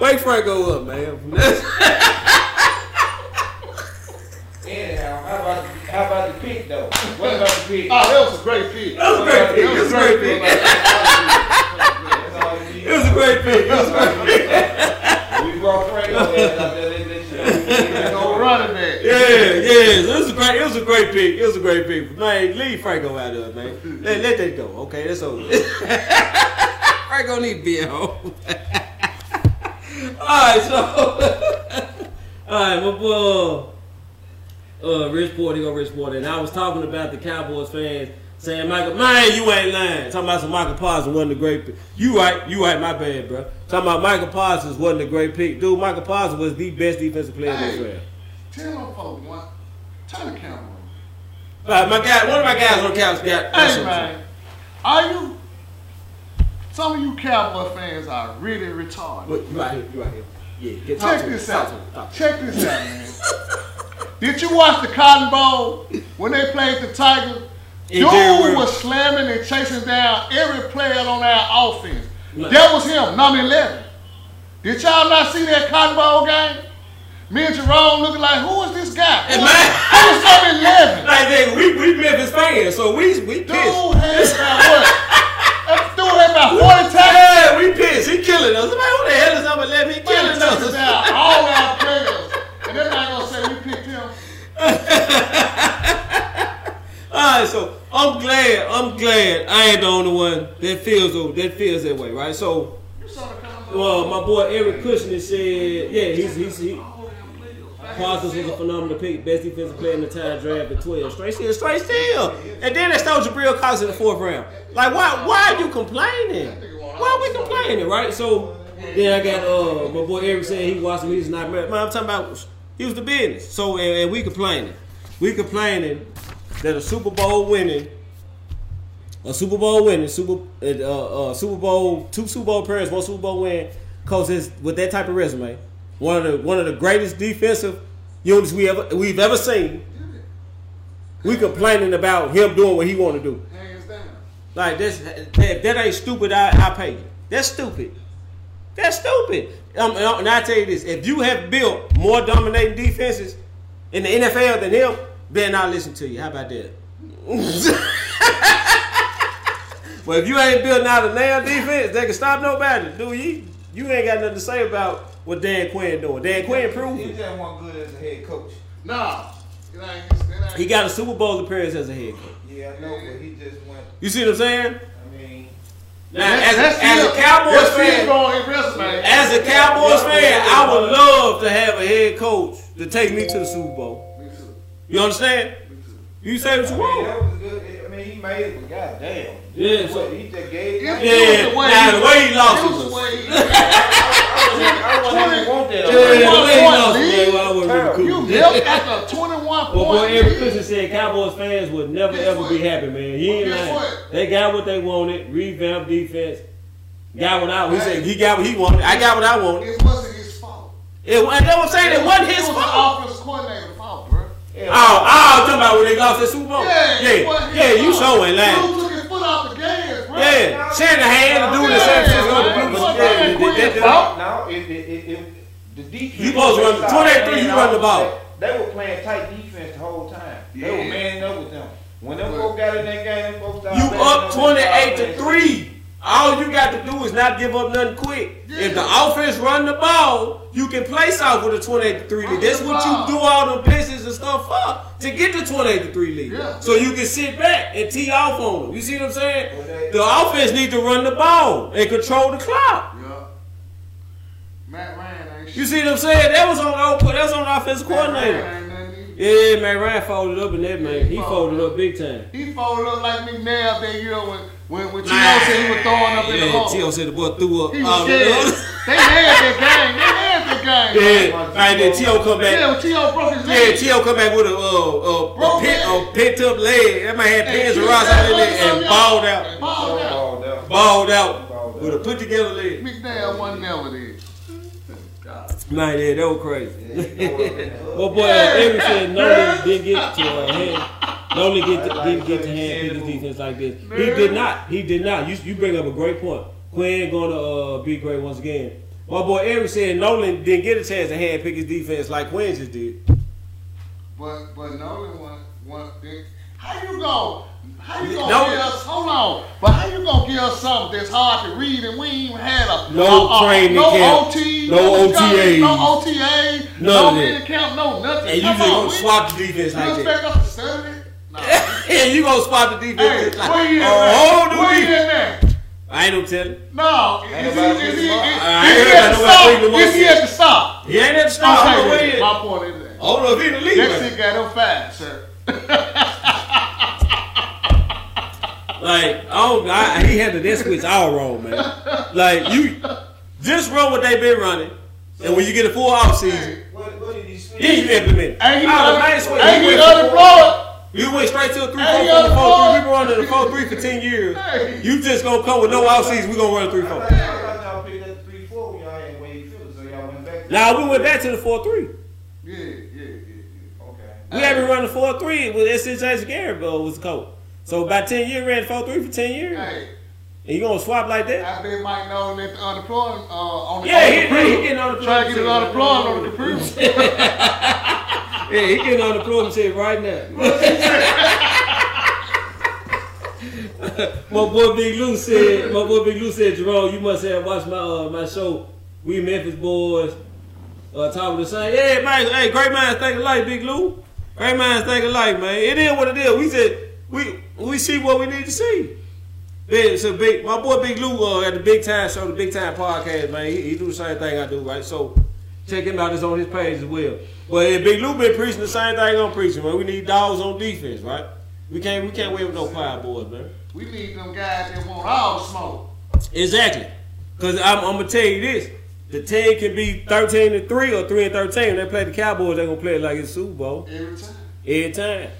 Wake Franco up, man. Anyhow, how about how about the pick though? What about the pick? Oh, that was a great pick. That was a great pick. It was a great pick. It was a great pick. It was a great pick. We brought Franco ass out there. They let you. No running back. Yeah, yeah. It was a great. It was a great pick. It was a great pick. Man, leave Franco out of it, man. Let, let that go. Okay, that's over. Franco need to be at home. All right, so all right, my boy, uh, Rich Porter, go Rich Porter, and I was talking about the Cowboys fans saying, Michael, man, you ain't lying. Talking about some Michael Parsons wasn't a great pick. You right, you right, my bad, bro. Talking about Michael Parsons wasn't a great pick, dude. Michael Parsons was the best defensive player in this Hey. draft. Tell them folks, what? Turn the camera on. Right, my guy, one of my guys on the couch got. Hey, man. Are you? Some of you Cowboy fans are really retarded. Look, you right here, you right here. Yeah, get Check me, this out. talk. Check this out, man. Did you watch the Cotton Bowl when they played the Tigers? Dude was slamming and chasing down every player on our offense. That was him, number 11. Did y'all not see that Cotton Bowl game? Me and Jerome looking like, who is this guy? Who, man. who is number 11? Like, nigga, we, we Memphis fans, so we, we Dude pissed. had about what? That dude had about 40 tackles. Yeah, we pissed. He killing us. Man, who the hell is number 11? He Man, killing touches us. down all our players. And they're not gonna say we picked him. All right, so I'm glad. I'm glad I ain't the only one that that feels that way, right? So, well, my boy Eric Kushner said, yeah, he's he's he. Parsons was a phenomenal pick, best defensive player in the time draft at 12. Straight steal, straight steal. And then they stole Jabril Cox in the fourth round. Like, why why are you complaining? Why are we complaining, right? So then I got uh my boy Eric saying he watched me, he's not married. Man, I'm talking about he was the business. So and, and we complaining. We complaining that a Super Bowl winning a Super Bowl winning, Super uh, uh, Super Bowl, two Super Bowl appearances, one Super Bowl win, is with that type of resume, one of the one of the greatest defensive units we ever we've ever seen. We complaining about him doing what he want to do. Like that's that, that ain't stupid. I, I pay you. That's stupid. That's stupid. Um, and I- tell you this: if you have built more dominating defenses in the NFL than him, then I'll listen to you. How about that? well, if you ain't building out a nail defense, they can stop nobody. Do you? You ain't got nothing to say about what Dan Quinn doing. Dan Quinn proved He it. just wasn't good as a head coach. Nah. It ain't, it ain't. He got a Super Bowl appearance as a head coach. Yeah, I know, but he just went. You see what I'm saying? I mean, Now, as, That's a, as a Cowboys fan, on his resume. As a Cowboys fan, I would love to have a head coach to take me to the Super Bowl. You understand? You say what I you mean, want. That was good. I mean, he made it, but goddamn. Yeah, so- he just gave. It- I, it Yeah, was the way nah, he- the way he lost it it was the was- way he- I wouldn't even want that. Yeah, the way he lost, point man, lead. well, I wasn't really cool. You Yep, after a 21 Well, point boy, Eric. Christian said Cowboys fans would never Guess ever what? be happy, man. He ain't Guess lying. They got what they wanted. Revamp defense. Got what I. He Hey. said he got what he wanted. I got what I wanted. It wasn't his fault. It, and that's what I'm saying. It wasn't his It was fault. the offensive coordinator's yeah. Oh, oh, talking about when they lost the Super Bowl? Yeah, yeah, well, yeah, you showing that. Dude took his the gas, right? Yeah, the dude that San Francisco, the Blue Bloods. Now, if, if, if the defense... You supposed to run the 23, you run the ball. They were playing tight defense the whole time. Yeah. They were manning up with them. When them folks got in that game, them folks... You up 28 to 3. All you got to do is not give up nothing quick. If the offense run the ball, you can play off with a twenty eight to three lead. That's what you do all the pitches and stuff for to get the twenty eight to three lead. Yeah. So you can sit back and tee off on them. You see what I'm saying? The offense need to run the ball and control the clock. Yeah. Matt Ryan ain't You see what I'm saying? That was on the that was on the offensive Matt Ryan coordinator. Ain't. Yeah, man, Ryan folded up in that man. He folded up big time. He folded up like McNabb that year when when, when T.O. Nah. said he was throwing up in the Yeah, hole. T.O. said the boy threw up. He all was the- they had that game. They had that game. Yeah, right then T.O. come back. Yeah, when T.O. broke his leg. Yeah, leg. T.O. come back with a, uh, uh, a, Broke pit, a pent up leg. That man had Hey, pins and rods was out in that and balled out. Balled out. Balled out with a put together leg. McNabb wasn't never there. Man, yeah, that was crazy. well, boy, uh, Eric said Nolan didn't get to uh, hand. Nolan get to, didn't get to hand pick his defense like this. He did not. He did not. You, you bring up a great point. Quinn going to uh, be great once again. My boy Eric said Nolan didn't get a chance to hand pick his defense like Quinn just did. But but Nolan want want how you go how you gonna Nolan- give us hold on but how you gonna give us something that's hard to read and we ain't even had a No a- a- training no camp, OT no discovery, OTAs. no OTA None no of that. camp no nothing And you just gonna swap the defense like that. expect us to study? Nah. and you gonna swap the defense hey just like where you a at man? whole new where you defense. at? I ain't no telling. No, Ain't is he, is he, picking him up. is, I is he at the stop? picking him up Is he yet. at the stop? He ain't at the start. I don't know Okay, where he then. is. my point is that. I don't know if he in the league. That right shit got him fast, sir. Like, oh, I, he handled that switch all wrong, man. Like, you just run what they been running, and when you get a full off season, What, what did he switch? then you implement. it. Ain't he, Oh, un- man, switch. ain't You he went from- unemployed? You went straight to a three Hey, four from the yo, four three. boy. We been running the four three for ten years. Hey. You just gonna come with no off season. We gonna run a three I four. thought I thought y'all picked up three four when y'all had Wade Phillips, so y'all went back. to- Now we went back to the four three. Yeah, yeah, yeah, yeah. Okay. We haven't run the four three with SC Jason Garrett was the coach. So by ten years, ran four three for ten years. Hey, And you gonna swap like that? I bet Mike Nolan at the unemployment uh, on the Yeah, on he, the he, he getting on the Try to get unemployment on the computer. Yeah, he getting on the program shit right now. my boy Big Lou said, my boy Big Lou said, Jerome, you must have watched my uh, my show. We Memphis boys, uh, talking the same. Yeah, man. Hey, great minds think alike, Big Lou. Great minds think alike, man. It is what it is. We said we we see what we need to see. Yeah, so big, my boy Big Lou uh, at the Big Time Show, the Big Time Podcast, man. He, he do the same thing I do, right? So check him out. It's on his page as well. But yeah, Big Lou been preaching the same thing I'm preaching, man. We need dogs on defense, right? We can't we can't win with no fire boys, man. we need them guys that want all the smoke. Exactly. Cause I'm, I'm gonna tell you this: the team can be 13 and three or three and 13. When they play the Cowboys, they gonna play it like it's Super Bowl Every time. every time.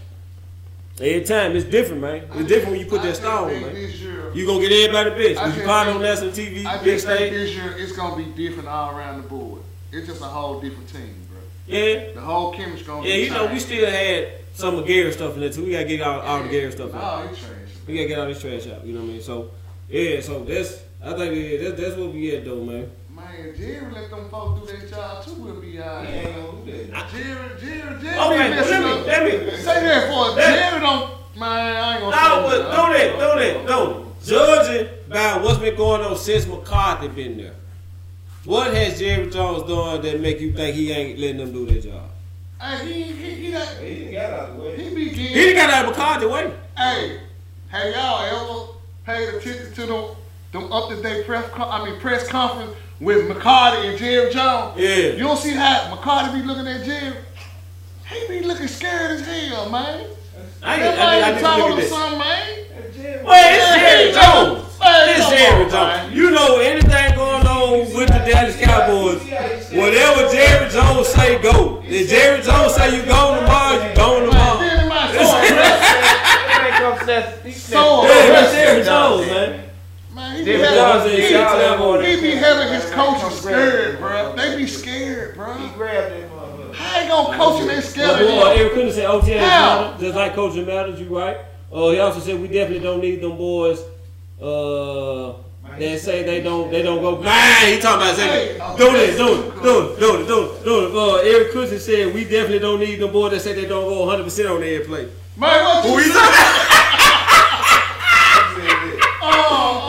Every time, it's different, man. It's different when you put I that star on, man. Year, You gonna get everybody. I Cause you think- on national TV, I big just stage. this year it's gonna be different all around the board. It's just a whole different team, bro. Yeah, The whole chemistry gonna yeah. You know, we still had some of Garrett stuff in there too. We gotta get all, all the Gary stuff out. It's trash. We gotta get all this trash out. You know what I mean? So, yeah. So that's I think yeah, that's that's what we at though, man. Man, Jerry let them folks do their job too. We'll be all He right. ain't gonna do that. Jerry, Jerry, Jerry. Okay, let me let me Say that for us. Jerry don't. Man, I ain't gonna No, but don't it, don't it, don't it. Judging by what's been going on since McCarthy been there, what has Jerry Jones done that make you think he ain't letting them do their job? Hey, he, he, he, not, He didn't got out of the way. he be He getting. done got out of McCarthy way. Hey, have y'all ever paid attention to them, them up to date press, I mean press conference with McCarthy and Jerry Jones? Yeah. You don't see how McCarthy be looking at Jerry? He be looking scared as hell, man. I ain't, That I, I, man need to told him something, man. Well, it's Jerry Jones. Man, It's Jerry on, Jones. man. You know anything going on with the Dallas Cowboys, whatever Jerry Jones say, go. If Jerry Jones say you gone tomorrow, you gone tomorrow. Then my so Yeah, Jerry Jones, man. Man, he be having- he- said, "Y'all have on He be having his coaches scared, bro. They be scared, bro. He grabbed that motherfucker. How you gonna coach and they My scared boy. Eric Couldn't say OTA just like coaching matters. You right? Uh, he also said we definitely don't need them boys. Uh, that say they don't they don't go. Man, he talking about saying do this, do it, do it, do it, do it, do it. Uh, Eric Cousin said we definitely don't need them boys that say they don't go 100 percent on the airplane. Man, what Who you he say?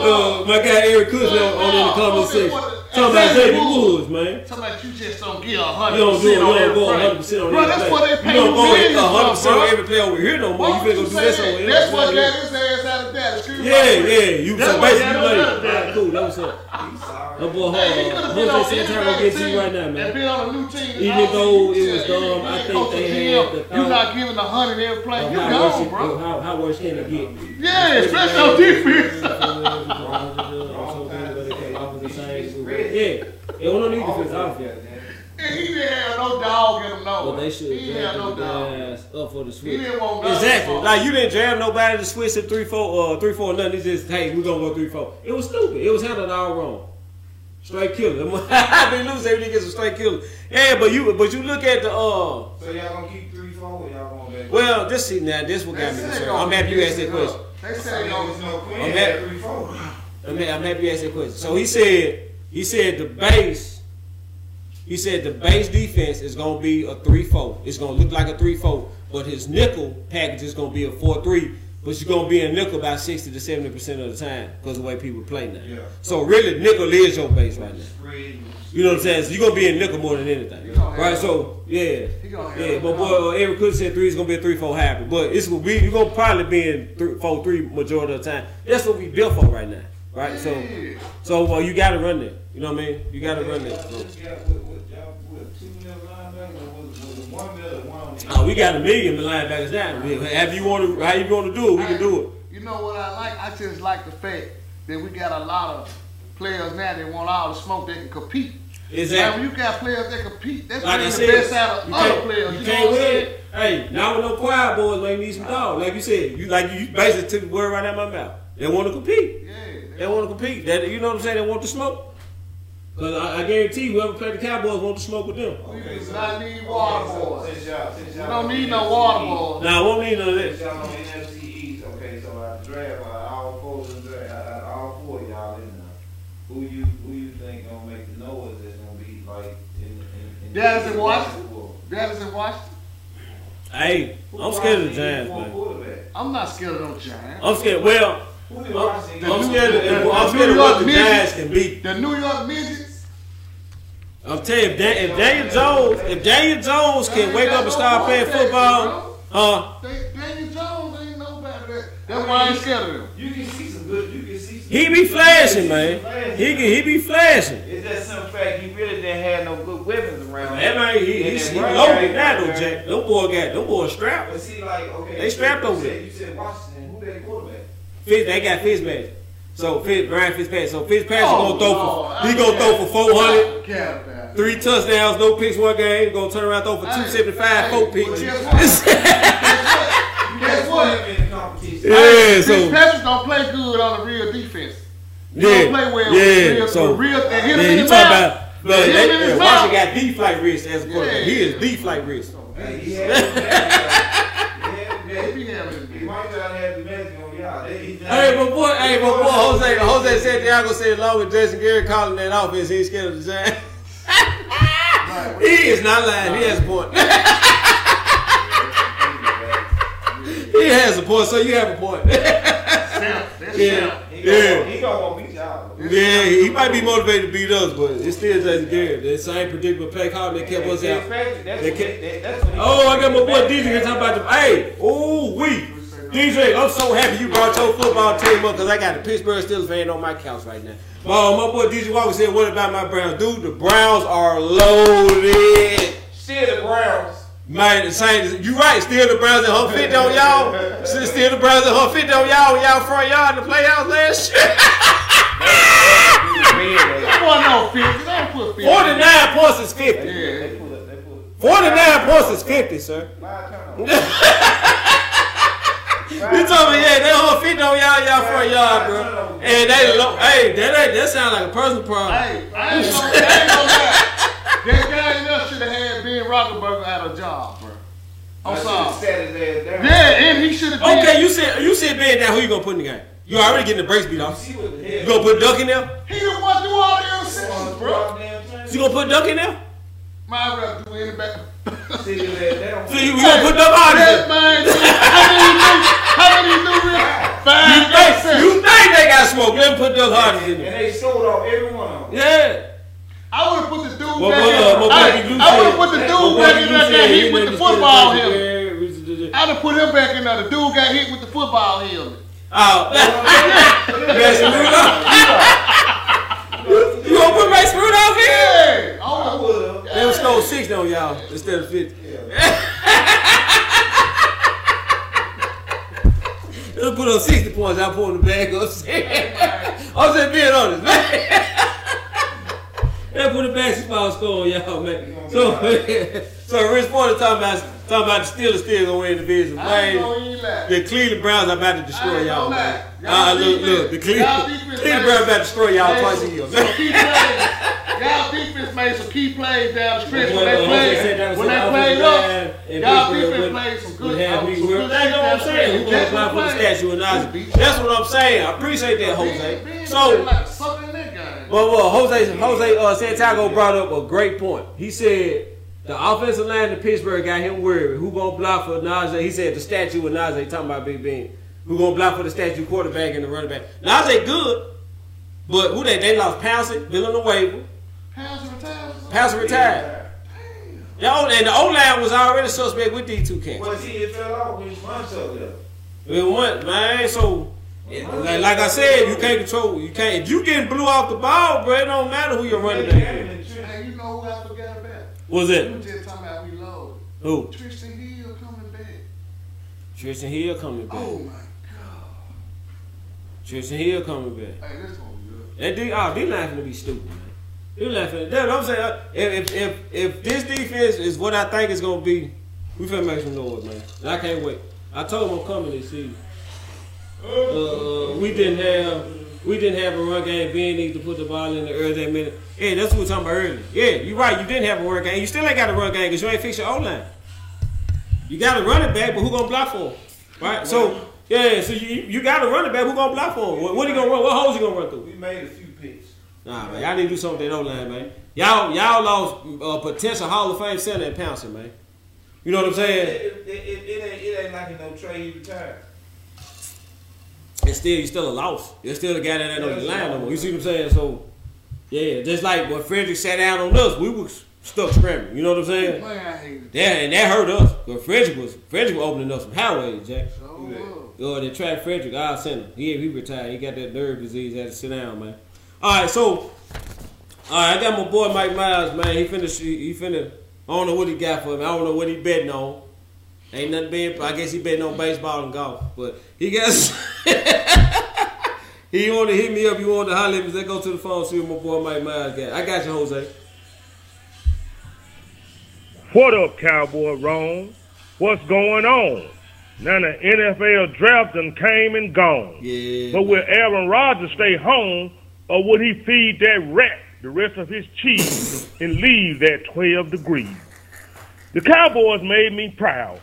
Uh, my guy Eric Cousin on, on in the comment section. Talking about Xavier Woods, man. Talking about you just don't get a You hundred don't do it, percent on don't every 100 percent on Bro, that's what they pay You don't you go 100 for, percent on every play over here no more. You Why finna go do this that? over here. That's what got his ass out of that. Yeah, yeah. You That's so basically got like, out of that. alright, cool. That was up. My boy, hold on. Jose any Santana will get to you right now, and man. been on a new team. Even though it was tell dumb, you, I think they had GM, the You thought- not giving a hundred every play. You How gone, bro. how, how worse can it get? Yeah, especially on defense. Yeah, yeah, we don't need defense offense. And he didn't have no dog in him, no. But they should He didn't have no dog. ass up for the He switch. didn't want nothing. Exactly. Like you didn't jam nobody to switch to three four uh three four nothing. It's just hey we gonna go three four. It was stupid. It was handled all wrong. Straight killer. I been losing every nigga a straight killer. Yeah, but you but you look at the uh So y'all gonna keep three, four, or y'all going back? well just see now this what got me concerned. I'm happy you asked that question. They said they gonna no Quinn I'm happy. I'm, I'm happy you asked that question. So he said he said the base he said the base defense is gonna be a three four. It's gonna look like a three four, but his nickel package is gonna be a four three. But you're gonna be in nickel about sixty to seventy percent of the time because of the way people play now. Yeah. So really, nickel is your base right now. You know what I'm saying? So you're gonna be in nickel more than anything, right? So yeah, He gonna have yeah. But boy, uh, Eric could said three is gonna be a three four hybrid, but it's gonna be you're gonna probably be in three, four three majority of the time. That's what we built for right now, right? So so well, you gotta run it. You know what I mean? You gotta run that. So, Y'all just got with, with, y'all with two mil linebackers, or was, was it one mil or one on the oh, we got a million linebackers now. Have you want to? How you want to do it? We can do it. You know what I like? I just like the fact that we got a lot of players now that want all the smoke they can compete. Exactly. when you got players that compete, that's Like the said, best out of you other players. you You, can't know what I'm win. saying? Hey, now with no quiet boys, man, you need some dog. Like you said, you like you basically took the word right out of my mouth. They want to compete. Yeah. They want to compete. That you know what I'm saying? They want to smoke. Cause I, I guarantee whoever played the Cowboys want to smoke with them. We do not need water boys. Since y'all, We don't need no water East, boys. Now I don't need none of Since that. y'all on NFC East, okay, so at the draft, uh, all four of them draft, uh, uh, all four of y'all in there. Who you, who you think gonna make the Noahs that's gonna be like in, in, in Dallas and Washington? Dallas in Washington. Hey, I'm scared of the Giants, man. I'm not scared of no Giants. I'm scared. Well, Who I'm, I'm scared. Of, The- I'm scared of New what York the Midgets- Giants can beat. The New York Midgets. I'm telling you, if, Dan, if Daniel Jones, if Daniel Jones can wake up and start playing football, huh? Daniel Jones ain't no better than That's why I ain't scared of them. You can see some good, you can see some He be flashing, man. He can, he be flashing. It's just some fact he really didn't have no good weapons around. That man, he, he, And he that loaded running now, though, Jack. Them boy got, them boy strapped. But see, like, okay. They strapped over there. You said Washington. Who they quarterback? Fitz, they got Fitzmagic. So Fitz, Brian Fitzpatrick. So Fitzpatrick Oh, gonna throw Lord. for, he gonna throw for 400, Care three touchdowns, no picks one game. Gonna turn around throw for 275, four Hey, picks. but guess what? Guess what? In the competition. Yeah, so Fitzpatrick don't play good on the real defense. He yeah, don't play well yeah. with real, so real and hit yeah, him in you the talking mouth. about? But Hit they, him in his yeah, mouth. Washington got D flight wrist as a quarterback. Yeah. He is D flight wrist. Hey, he had the magic. He had the He magic. be having it, He man. might not have the magic on y'all. They- Hey, but boy, hey, but boy, Jose, Jose Santiago said along with Jason Garrett calling that offense, he's scared of the Giants. he is not lying. He has a point. he has a point, so you have a point. Yeah. He Yeah. he gonna want beat y'all. yeah, he might be motivated to beat us, but it's still Jason Garrett. That same predictable play call that kept us out. They kept- he- that- that's what he- Oh, I got my boy DJ here talking about the. Hey, oh, we. DJ, I'm so happy you brought your football team up because I got a Pittsburgh Steelers fan on my couch right now. Oh, my boy DJ Walker said, What about my Browns? Dude, the Browns are loaded. Still the Browns. Man, the same. You right. Still the Browns that hung 50 on y'all. Still still the Browns that hung 50 on y'all when y'all front yard in the playoffs last year. That boy no 50. Don't put 50. 49 points is 50. Yeah. They put up, they put up. 49 points is 50, sir. Five turnovers. You told me, yeah, they hold 50 on y'all, y'all front yard, bro. And they, low, hey, that, that, that sound like a personal problem. Hey, I ain't gonna, I ain't gonna lie. That guy in there should have had Ben Roethlisberger at a job, bro. I'm sorry. sat his ass down. Yeah, and he should have. Okay, you said you said Ben down. Who you gonna put in the game? You already getting the brakes beat off. See what the You gonna put Duck in there? He the one do all the interceptions, bro. You gonna put Duck in there? My rep do any better. Sit his ass down. So you, you gonna put Duck out That how many do? How many do? You think, you think they got smoke? Let me put Duck Hodges in there. And they sold off every one of them. Yeah. I would have put the dude What, back what, uh, what in. Bobby Hey, Blue I would have put the dude Bobby back in there said, that he hit with the football helmet. I'd have put him back in there. The dude got hit with the football helmet. Oh, Mason Rudolph. You gonna put Rudolph in? Hey, I oh, would have. They was score six on y'all instead of fifty. They'll put on sixty points. I pull the bag up. I'm just being honest, man. They put a basketball score on y'all, man. So, so Rich Porter talking about talking about the Steelers still gonna win the division, man. The Cleveland Browns are about to destroy y'all, man. Ah, look, look, the Cleveland, Cleveland Browns about to destroy y'all made twice a year, man. Y'all defense made some key plays down the stretch when they uh, played. that When they played up, y'all defense played some good. have uh, me some work. good That's what I'm saying. Who gonna apply for the statue of Najee? That's what I'm saying. I appreciate that, Jose. So, well, well, Jose, Jose uh, Santiago brought up a great point. He said the offensive line in Pittsburgh got him worried. Who gonna block for Najee? He said the statue of Najee. Talking about Big Ben. Who gonna block for the statue quarterback and the running back? Najee good, but who they? They lost Pouncey, Bill on the waiver. Pounds retired. Pouncey retired. The O- and the O line was already suspect with these two cats. Well, see, it fell off when months up there. It went, man. So, it- like, like I said, you can't control. You can't. If you getting blew off the ball, bro, it don't matter who your running back. Hey, you know who I forgot about? What's it? just talking about. Who? Trysten Hill coming back. Trysten Hill coming back. Oh my god. Trysten Hill coming back. Hey, this gonna good. That D, oh, D line to be stupid, man. D line finna. That's what I'm saying. Uh, if, if if if this defense is what I think it's gonna be, we finna make some noise, man. And I can't wait. I told him I'm coming this season. Uh, uh, we didn't have we didn't have a run game. Ben needs to put the ball in the early that minute. Yeah, that's what we are talking about earlier. Yeah, you're right. You didn't have a run game. You still ain't got a run game because you ain't fixed your O line. You got a running back, but who gonna block for him? Right. So yeah, so you you got a running back. Who gonna block for him? What, what he gonna run? What holes he gonna run through? We made a few picks. Nah, man, y'all need to do something with that O-line, man. Y'all, y'all lost uh, potential Hall of Fame center in Pouncey, man. You know what I'm saying? it, it, it ain't, it ain't like no trade. He retired. And still, you still a loss. You're still the guy that ain't on the line no more. You see what I'm saying? So, yeah, just like when Frederick sat down on us, we was stuck scrambling. You know what I'm saying? Man, I. Yeah, and that hurt us. But Frederick was Frederick was opening up some highways, Jack. So was. Oh, they tried Frederick, our him. He he retired. He got that nerve disease. Had to sit down, man. All right, so all right, I got my boy Mike Miles, man. He finished he, he finna. I don't know what he got for me. I don't know what he betting on. Ain't nothing betting. I guess he betting on baseball and golf, but he got. he want to hit me up. He want to holler at me. Let's go to the phone see what my boy Mike Miles got. I got you, Jose. What up, Cowboy Ron? What's going on? Now the NFL draft done came and gone. Yeah. But will Aaron Rodgers stay home, or would he feed that rat the rest of his cheese and leave that 12 degrees? The Cowboys made me proud,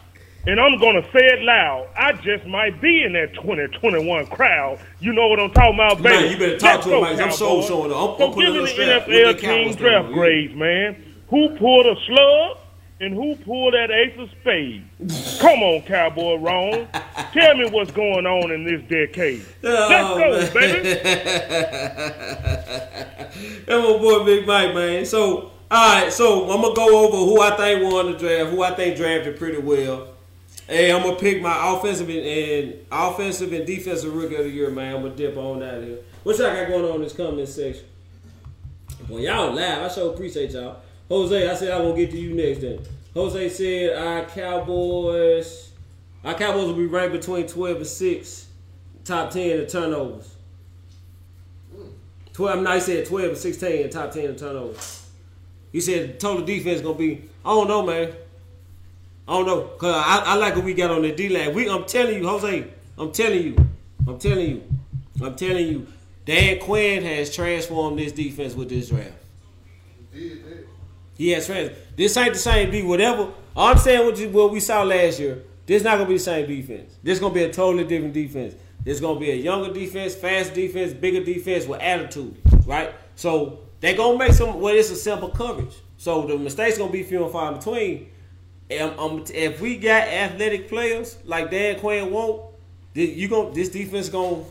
and I'm gonna say it loud. I just might be in that 2021 crowd. You know what I'm talking about, baby? Man, you better talk Let's to him, Mike. I'm Cowboys. showing up. I'm- I'm putting give me the. NFL team draft yeah. grades, man. Who pulled a slug and who pulled that ace of spades? Come on, Cowboy Ron. Tell me what's going on in this decade. Let's Oh, go, man. baby. That's my boy Big Mike, man. So, all right, so I'm gonna go over who I think won the draft, who I think drafted pretty well. Hey, I'm gonna pick my offensive and, and offensive and defensive rookie of the year, man. I'm gonna dip on out here. What y'all got going on in this comment section? Well, y'all laugh. I sure appreciate y'all. Jose, I said I'm gonna get to you next then. Jose said our Cowboys, our Cowboys will be ranked between 12 and 6, top 10 in turnovers. 12, I'm not, he said 12 and 16 in top 10 in turnovers. He said total defense gonna be. I don't know, man. I don't know, cause I, I like what we got on the D line. We, I'm telling you, Jose. I'm telling you. I'm telling you. I'm telling you. Dan Quinn has transformed this defense with this draft. He has transformed. This ain't the same D. Whatever. I'm saying what, you, what we saw last year. This not gonna be the same defense. This gonna be a totally different defense. This gonna be a younger defense, fast defense, bigger defense with attitude, right? So they gonna make some. Well, it's a simple coverage. So the mistakes gonna be few and far between. And, um, if we got athletic players like Dan Quinn won't, then you gon' this defense gonna.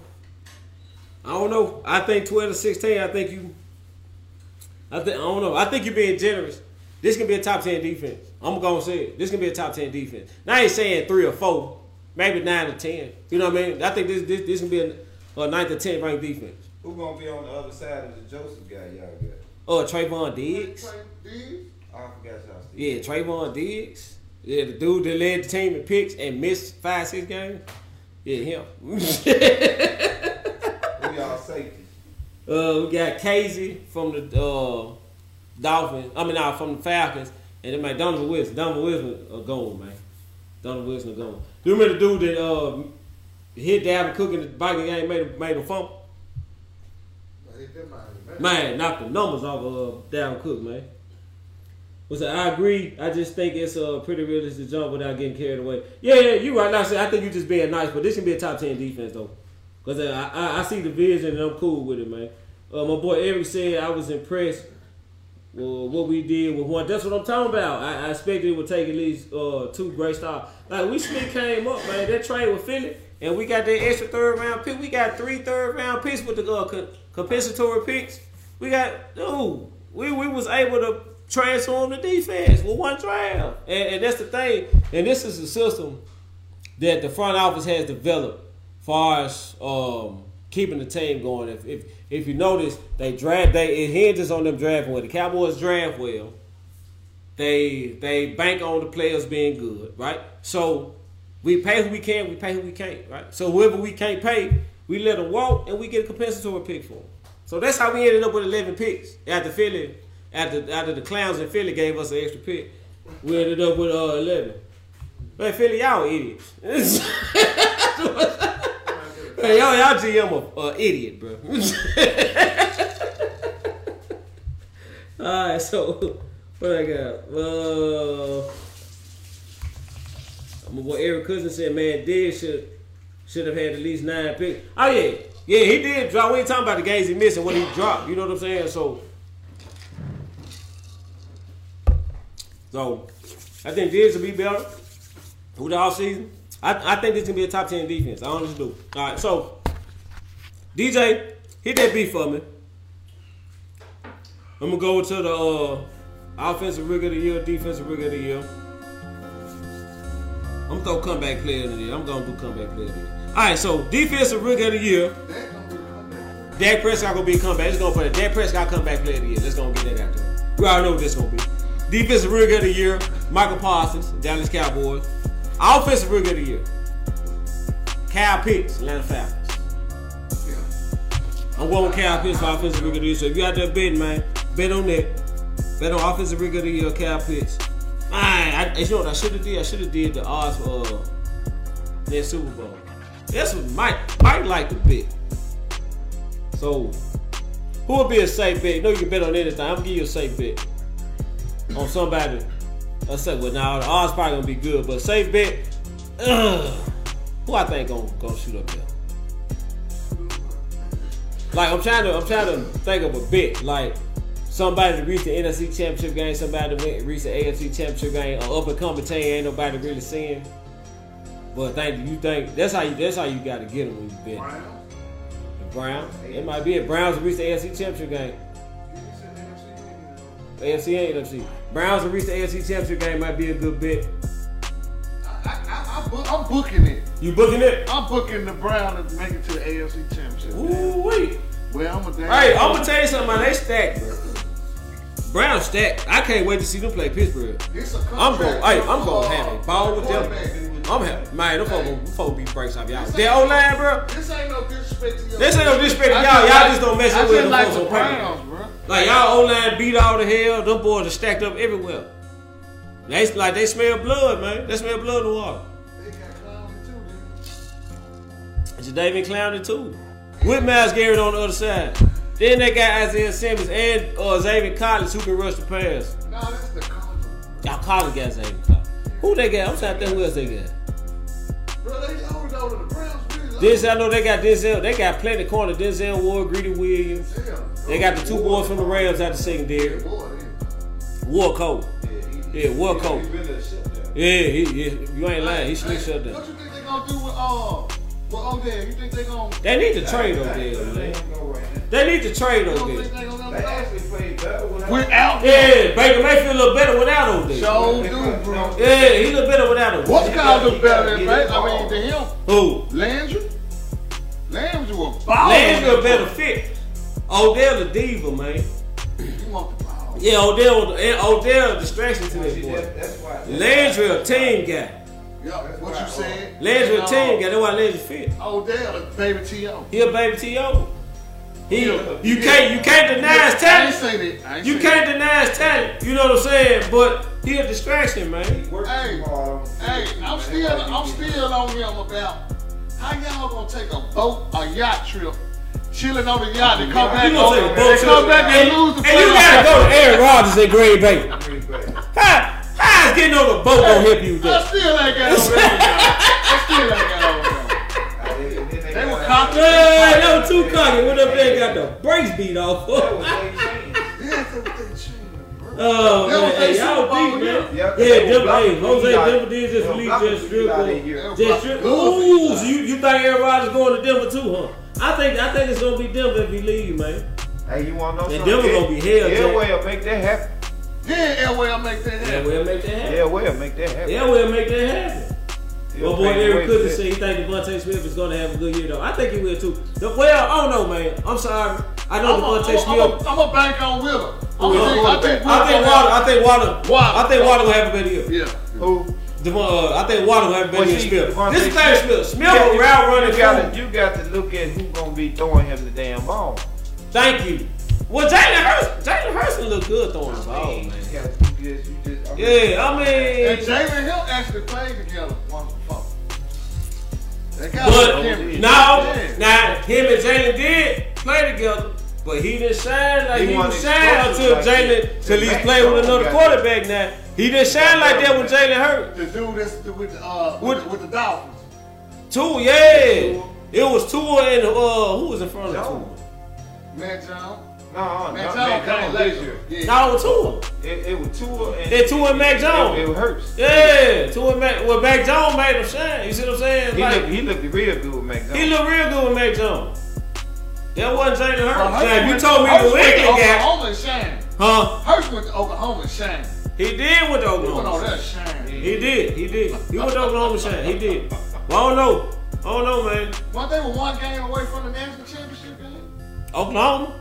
I don't know. I think twelve to sixteen. I think you. I think I don't know. I think you're being generous. This can be a top ten defense. I'm gonna say it. This can be a top ten defense. Now I ain't saying three or four, maybe nine or ten. You know what I mean? I think this this, this can be a, a ninth or tenth ranked defense. Who gonna be on the other side of the Joseph guy y'all got? Oh, Trevon Diggs. I forgot y'all. Steve. Yeah, Trevon Diggs. Yeah, the dude that led the team in picks and missed five, six games. Yeah, him. Who y'all safety? Uh, we got Kazee from the uh, Dolphins. I mean, nah, from the Falcons. And then my Donovan Wilson. Donovan Wilson are gone, man. Donovan Wilson are gone. Do you remember the dude that uh, hit Dalvin Cook in the biking game, made him, made him fumble? Man, knocked the numbers off of uh, Dalvin Cook, man. Was I agree. I just think it's a pretty realistic jump without getting carried away. Yeah, yeah, you right. Now, I I think you just being nice, but this can be a top ten defense though, because I, I I see the vision and I'm cool with it, man. Uh, my boy Eric said I was impressed with what we did with one. That's what I'm talking about. I, I expected it would take at least uh, two great stars. Like we still came up, man. That trade with Philly, and we got that extra third round pick. We got three third round picks with the uh, co- compensatory picks. We got dude. We we was able to transform the defense with one draft, and, and that's the thing. And this is a system that the front office has developed, far as um, keeping the team going. If if if you notice, they draft they it hinges on them drafting well. The Cowboys draft well. They they bank on the players being good, right? So we pay who we can, we pay who we can't, right? So whoever we can't pay, we let them walk and we get a compensatory pick for them. So that's how we ended up with 11 picks after Philly, after after the clowns in Philly gave us an extra pick. We ended up with uh, 11. Man, Philly, y'all idiots. hey, y'all, y'all GM a uh, idiot, bro. All right, so what I got? Uh, my boy Eric Cousin said, man, did should should have had at least nine picks. Oh yeah, yeah, he did drop. We ain't talking about the games he missed and what he dropped. You know what I'm saying? So, so I think this will be better with the offseason. I, I think this can be a top ten defense. I honestly do. All right, so DJ, hit that beat for me. I'm gonna go to the uh, offensive rig of the year, defensive rig of the year. I'm gonna throw comeback player of the year. I'm gonna do comeback player of the year. All right, so defensive rig of the year. Dak Prescott gonna be a comeback. Let's go for that. Dak Prescott comeback player of the year. Let's go get that out there. We already know what this gonna be. Defensive rig of the year, Michael Parsons, Dallas Cowboys. Offensive rig of the year, Kyle Pitts, Atlanta Falcons. I'm going with Kyle Pitts for offensive rig of the year. So if you out there betting, man, bet on that. Bet on offensive rig of the year, Kyle Pitts. Man, I, you know what I should have did? I should have did the odds for uh, that Super Bowl. That's what Mike Mike like to bet. So who would be a safe bet? Know you can bet on anything. I'm gonna give you a safe bet on somebody. I say, well, now the odds probably gonna be good, but safe bet. Ugh, who I think gonna gonna shoot up there? Like I'm trying to I'm trying to think of a bet like somebody to reach the NFC Championship game, somebody to win, reach the AFC Championship game, an up and coming team ain't nobody really seeing. But think you think that's how you that's how you got to get them when you bet. The Browns, it might be a Browns to reach the AFC Championship game. AFC and NFC. Browns to reach the AFC Championship game might be a good bet. I, I'm booking it. You booking it? I'm booking the Browns to make it to the AFC Championship. Ooh wait. Well, I'm gonna. Hey, I'm gonna tell you something, man. They stacked, bro. Brown stacked. I can't wait to see them play Pittsburgh. I'm going. Hey, I'm going to have a ball with them. I'm having man. Them folks, folks be breaks off y'all. Their old line, bro. This ain't no disrespect to y'all. This ain't no disrespect to y'all. Y'all just don't mess up with them folks the on bro. Like y'all O line beat all the hell. Them boys are stacked up everywhere. They like they smell blood, man. They smell blood in the water. They got clowning too. Jadeveon Clowney too. With Myles Garrett on the other side. Then they got Isaiah Simmons and uh, Zaven Collins who can rush the pass. No, that's the Cardinals. Y'all Collins got Zaven Collins. Who they got? I'm trying to think who else they got. Bro, they always go to the Browns. really. Denzel, I know they got Denzel. They got plenty corner. Denzel Ward, Greedy Williams. Yeah. They got the two boys from the Rams out the secondary. Boy, War Cole. Yeah, War Cole. He been to the ship there. Yeah, he, yeah, you ain't lying. He slick shut down. What you think they gonna do with uh with Odell? You think they gonna? They need to trade Odell, man. him go right now. They need to trade You Odell. they gonna They go? actually played better without We're out. Yeah, Baker Mayfield look better without Odell. Show do, bro. Yeah, he look better without Odell. What's called do better than right? I mean, to him, Who? Landry. Landry was balling. Landry a better fit. Odell a diva, man. You want the ball? Yeah, Odell, and Odell a distraction to that boy. That- That's why. Landry a team guy. Yeah, what you said? Landry a team guy. That's why Landry fit. Odell, the baby T.O. He a baby T.O. He, Yeah. you can't, you can't deny his I ain't talent. say. I ain't You say can't deny his talent. You know what I'm saying? But he a distraction, man. Work Hey, too hard on the field. Hey, I'm still, I'm still on him about how y'all gonna take a boat, a yacht trip, chilling on the yacht, and come back, You gonna take a and boat come back and, and, lose the and you gotta go to Aaron Rodgers in Green Bay. Green Bay. How, how is getting on the boat gonna help you with I still ain't got over there. I still ain't got over there. And then- then They were got- confident. Hey, that was too cocky. Went up there and got the brakes beat off. That was they changed. Yeah, that's what they changed, bro. Oh That was man, hey, y'all Super deep, man. Yeah, Yeah, they were Denver, blocking hey, Jose the lead. Denver did just They were just strip lead out on. that. Just strip. Ooh, so you, you think Aaron Rodgers going to Denver too, huh? I think I think it's gonna be Denver if he leave, man. Hey, you want to know And something? Denver gonna be hell, Yeah, Jack. well, make that happen. Yeah, Elway, I'll make that Yeah, happen. we'll make that happen. Yeah, well, make that happen. Yeah, we'll make that happen. He'll My boy pay the Eric way for Cousins said he think DeVonta Smith is going to have a good year, though. I think he will, too. The- Well, I don't know, man. I'm sorry. I know I'm a, DeVonta I'm a, Smith. I'm a bank on Waddle. I'm Yeah. a, I think I think Waddle Waddle. I think Waddle. Waddle. I think Waddle will have a better year. Yeah. Who? Devon, uh, I think Waddle will have a better Well, year. Smith. This is Clarence Smith. Smith Yeah, will you- route running. You got, to, you got to look at who's gonna be throwing him the damn ball. Thank you. Well, Jalen Hurts. Jalen Hurts look good throwing the ball, man. just got to. You just. I mean, Yeah, I And mean, Jalen Hill actually played together once before. They got but chemistry. now, Yeah. now him and Jalen did play together. But he didn't shine like He he, wasn't was shining explosive until like Jalen, that. till he's playing with another quarterback now. He didn't shine like that when Jalen hurt. The dude that's with the, uh, With- with, with the Dolphins. Two, yeah. It was Tua and uh, who was in front of Jones. Tua? Mac Jones. No, no, Mac Jones Mac came Jones this year. Yeah. No, it was Tua. It, it was Tua and They Tua and Mac Jones. It, it hurts. Yeah, Tua and Mac. Well, Mac Jones made him shine. You see what I'm saying? He Like, looked, he looked real good with Mac Jones. he looked real good with Mac Jones. That wasn't Jalen Hurts. Well, Now, if you told me Hurts New went to England guy, Oklahoma and shine. huh? Hurts went to Oklahoma and shine. He did with the He went on Oklahoma. that shine. He did. He did. He went to Oklahoma shine. He did. Well, I don't know. I don't know, man. One they were one game away from the national championship game. Oklahoma.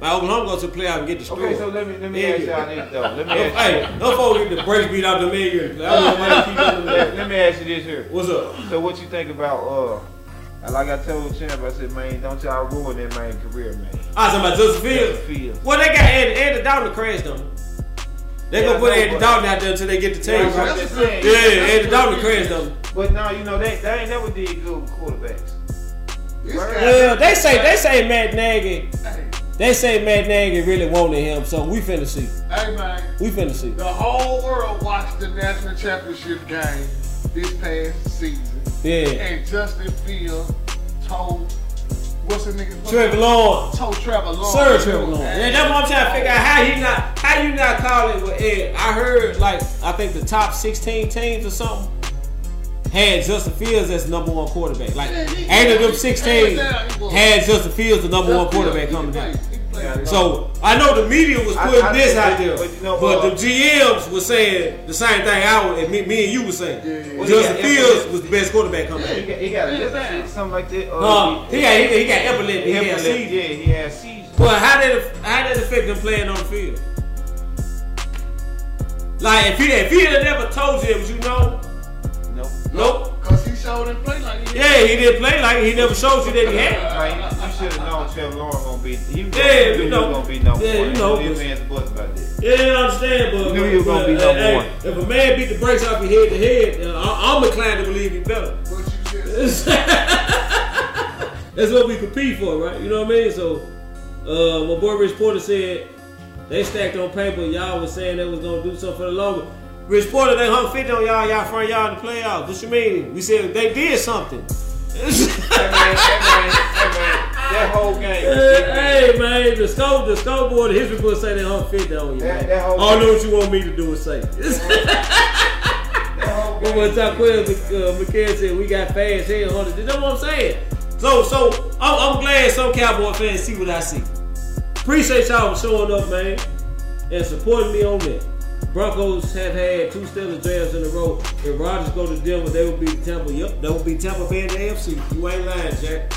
Man, Oklahoma go to the playoff and get destroyed. Okay, so let me let me Yeah. ask y'all this though. Let me ask hey, no folks get the brakes beat out the million. I don't know why they keep doing Let, let me ask you this here. What's up? So what you think about uh like I told Champ, I said, man, don't y'all ruin that man career, man. I was talking about Justin Fields. Fields. Well, they got Andy, Andy Dalton to crash them. They Yeah, gonna put know, Andy but- Dalton out there until they get the team. Yeah, I'm right? just saying. Yeah, Andy Dalton to crash them. But now you know they they ain't never did good with quarterbacks. This Right. guy- Well, they say they say Matt Nagy. Hey, They say Matt Nagy really wanted him, so we finna see. hey man, We finna see. the whole world watched the national championship game this past season, Yeah. and Justin Fields told what's the nigga? Trevor Lawrence. Told Trevor Lawrence. Sir Trevor Lawrence. Yeah, that's what I'm trying to figure out how he not how you not call it with Ed. I heard like I think the top 16 teams or something had Justin Fields as the number one quarterback. Like Yeah, he- eight of them 16 hands he had Justin Fields the number one quarterback coming he down. can play. He can play. So I know the media was putting I this out there, but you know but what? the GMs was saying the same thing. I was, and me, me and you were saying Well, Justin yeah, Fields was the best quarterback coming He got, he got something like that. Uh, he got he, he got epilepsy. He, he had seizures. yeah, he had seizures. But how did it, how did it affect him playing on the field? Like if he if he had never told you, you know? Nope. Nope. Cause he showed and played like he Yeah, he didn't play like he never showed you that he had. Man, you should have known know Trevor Lawrence gonna be. He was Yeah, gonna, you he know. was gonna be number Yeah, one. you know, He was but- about that. Yeah, I understand, but, You knew he was gonna be number hey, one. If a man beat the brakes off your head to head, uh, I- I'm inclined to believe he better. What you just That's what we compete for, right? You know what I mean? So, uh, my boy Rich Porter said they stacked on paper. Y'all was saying they was gonna do something for the logo. Rich Porter, they hung 50 on y'all, y'all front y'all in the playoffs. What you mean? We said they did something. Hey man, hey man, hey man, that whole game. hey man, the scope, the scoreboard, the history book say they hung 50 on you. That- man. that whole I don't know what you want me to do and say. More time, Quill uh, McCann said we got fast head hunters. That's what I'm saying. So, so I'm, I'm glad some Cowboy fans see what I see. Appreciate y'all for showing up, man, and supporting me on that. Broncos have had two stellar drafts in a row. If Rodgers go to Denver, they will be Tampa. Yep, they will be Tampa Bay in the AFC. You ain't lying, Jack.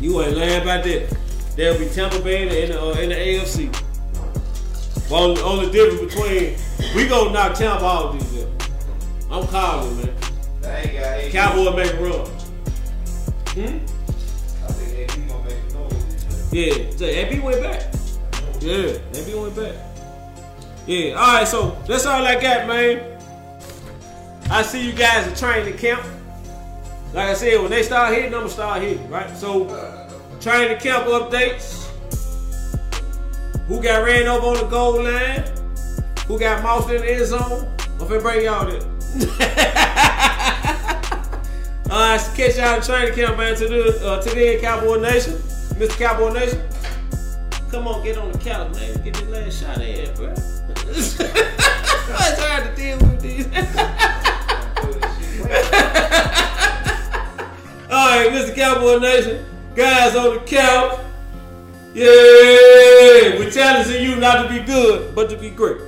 You ain't lying about that. They'll be Tampa Bay in the, in the, uh, in the AFC. Only, only difference between we gonna knock Tampa out this year. I'm calling, man. Ain't. Cowboy make a run. Hmm? I think AP gonna make a. Yeah, so AB went back. Yeah, AB went back. Yeah, all right, so that's all I got, man. I see you guys at training camp. Like I said, when they start hitting, I'm gonna start hitting, right? So, training camp updates. Who got ran over on the goal line? Who got moused in the end zone? I'm finna bring y'all there. Alright, so catch y'all at training camp, man. To the uh, to the Cowboy Nation, Mr. Cowboy Nation. Come on, get on the couch, man. Get this last shot in, bro. It's hard to deal with these. Alright, Mr. Cowboy Nation. Guys on the couch. Yeah, we're challenging you not to be good, but to be great.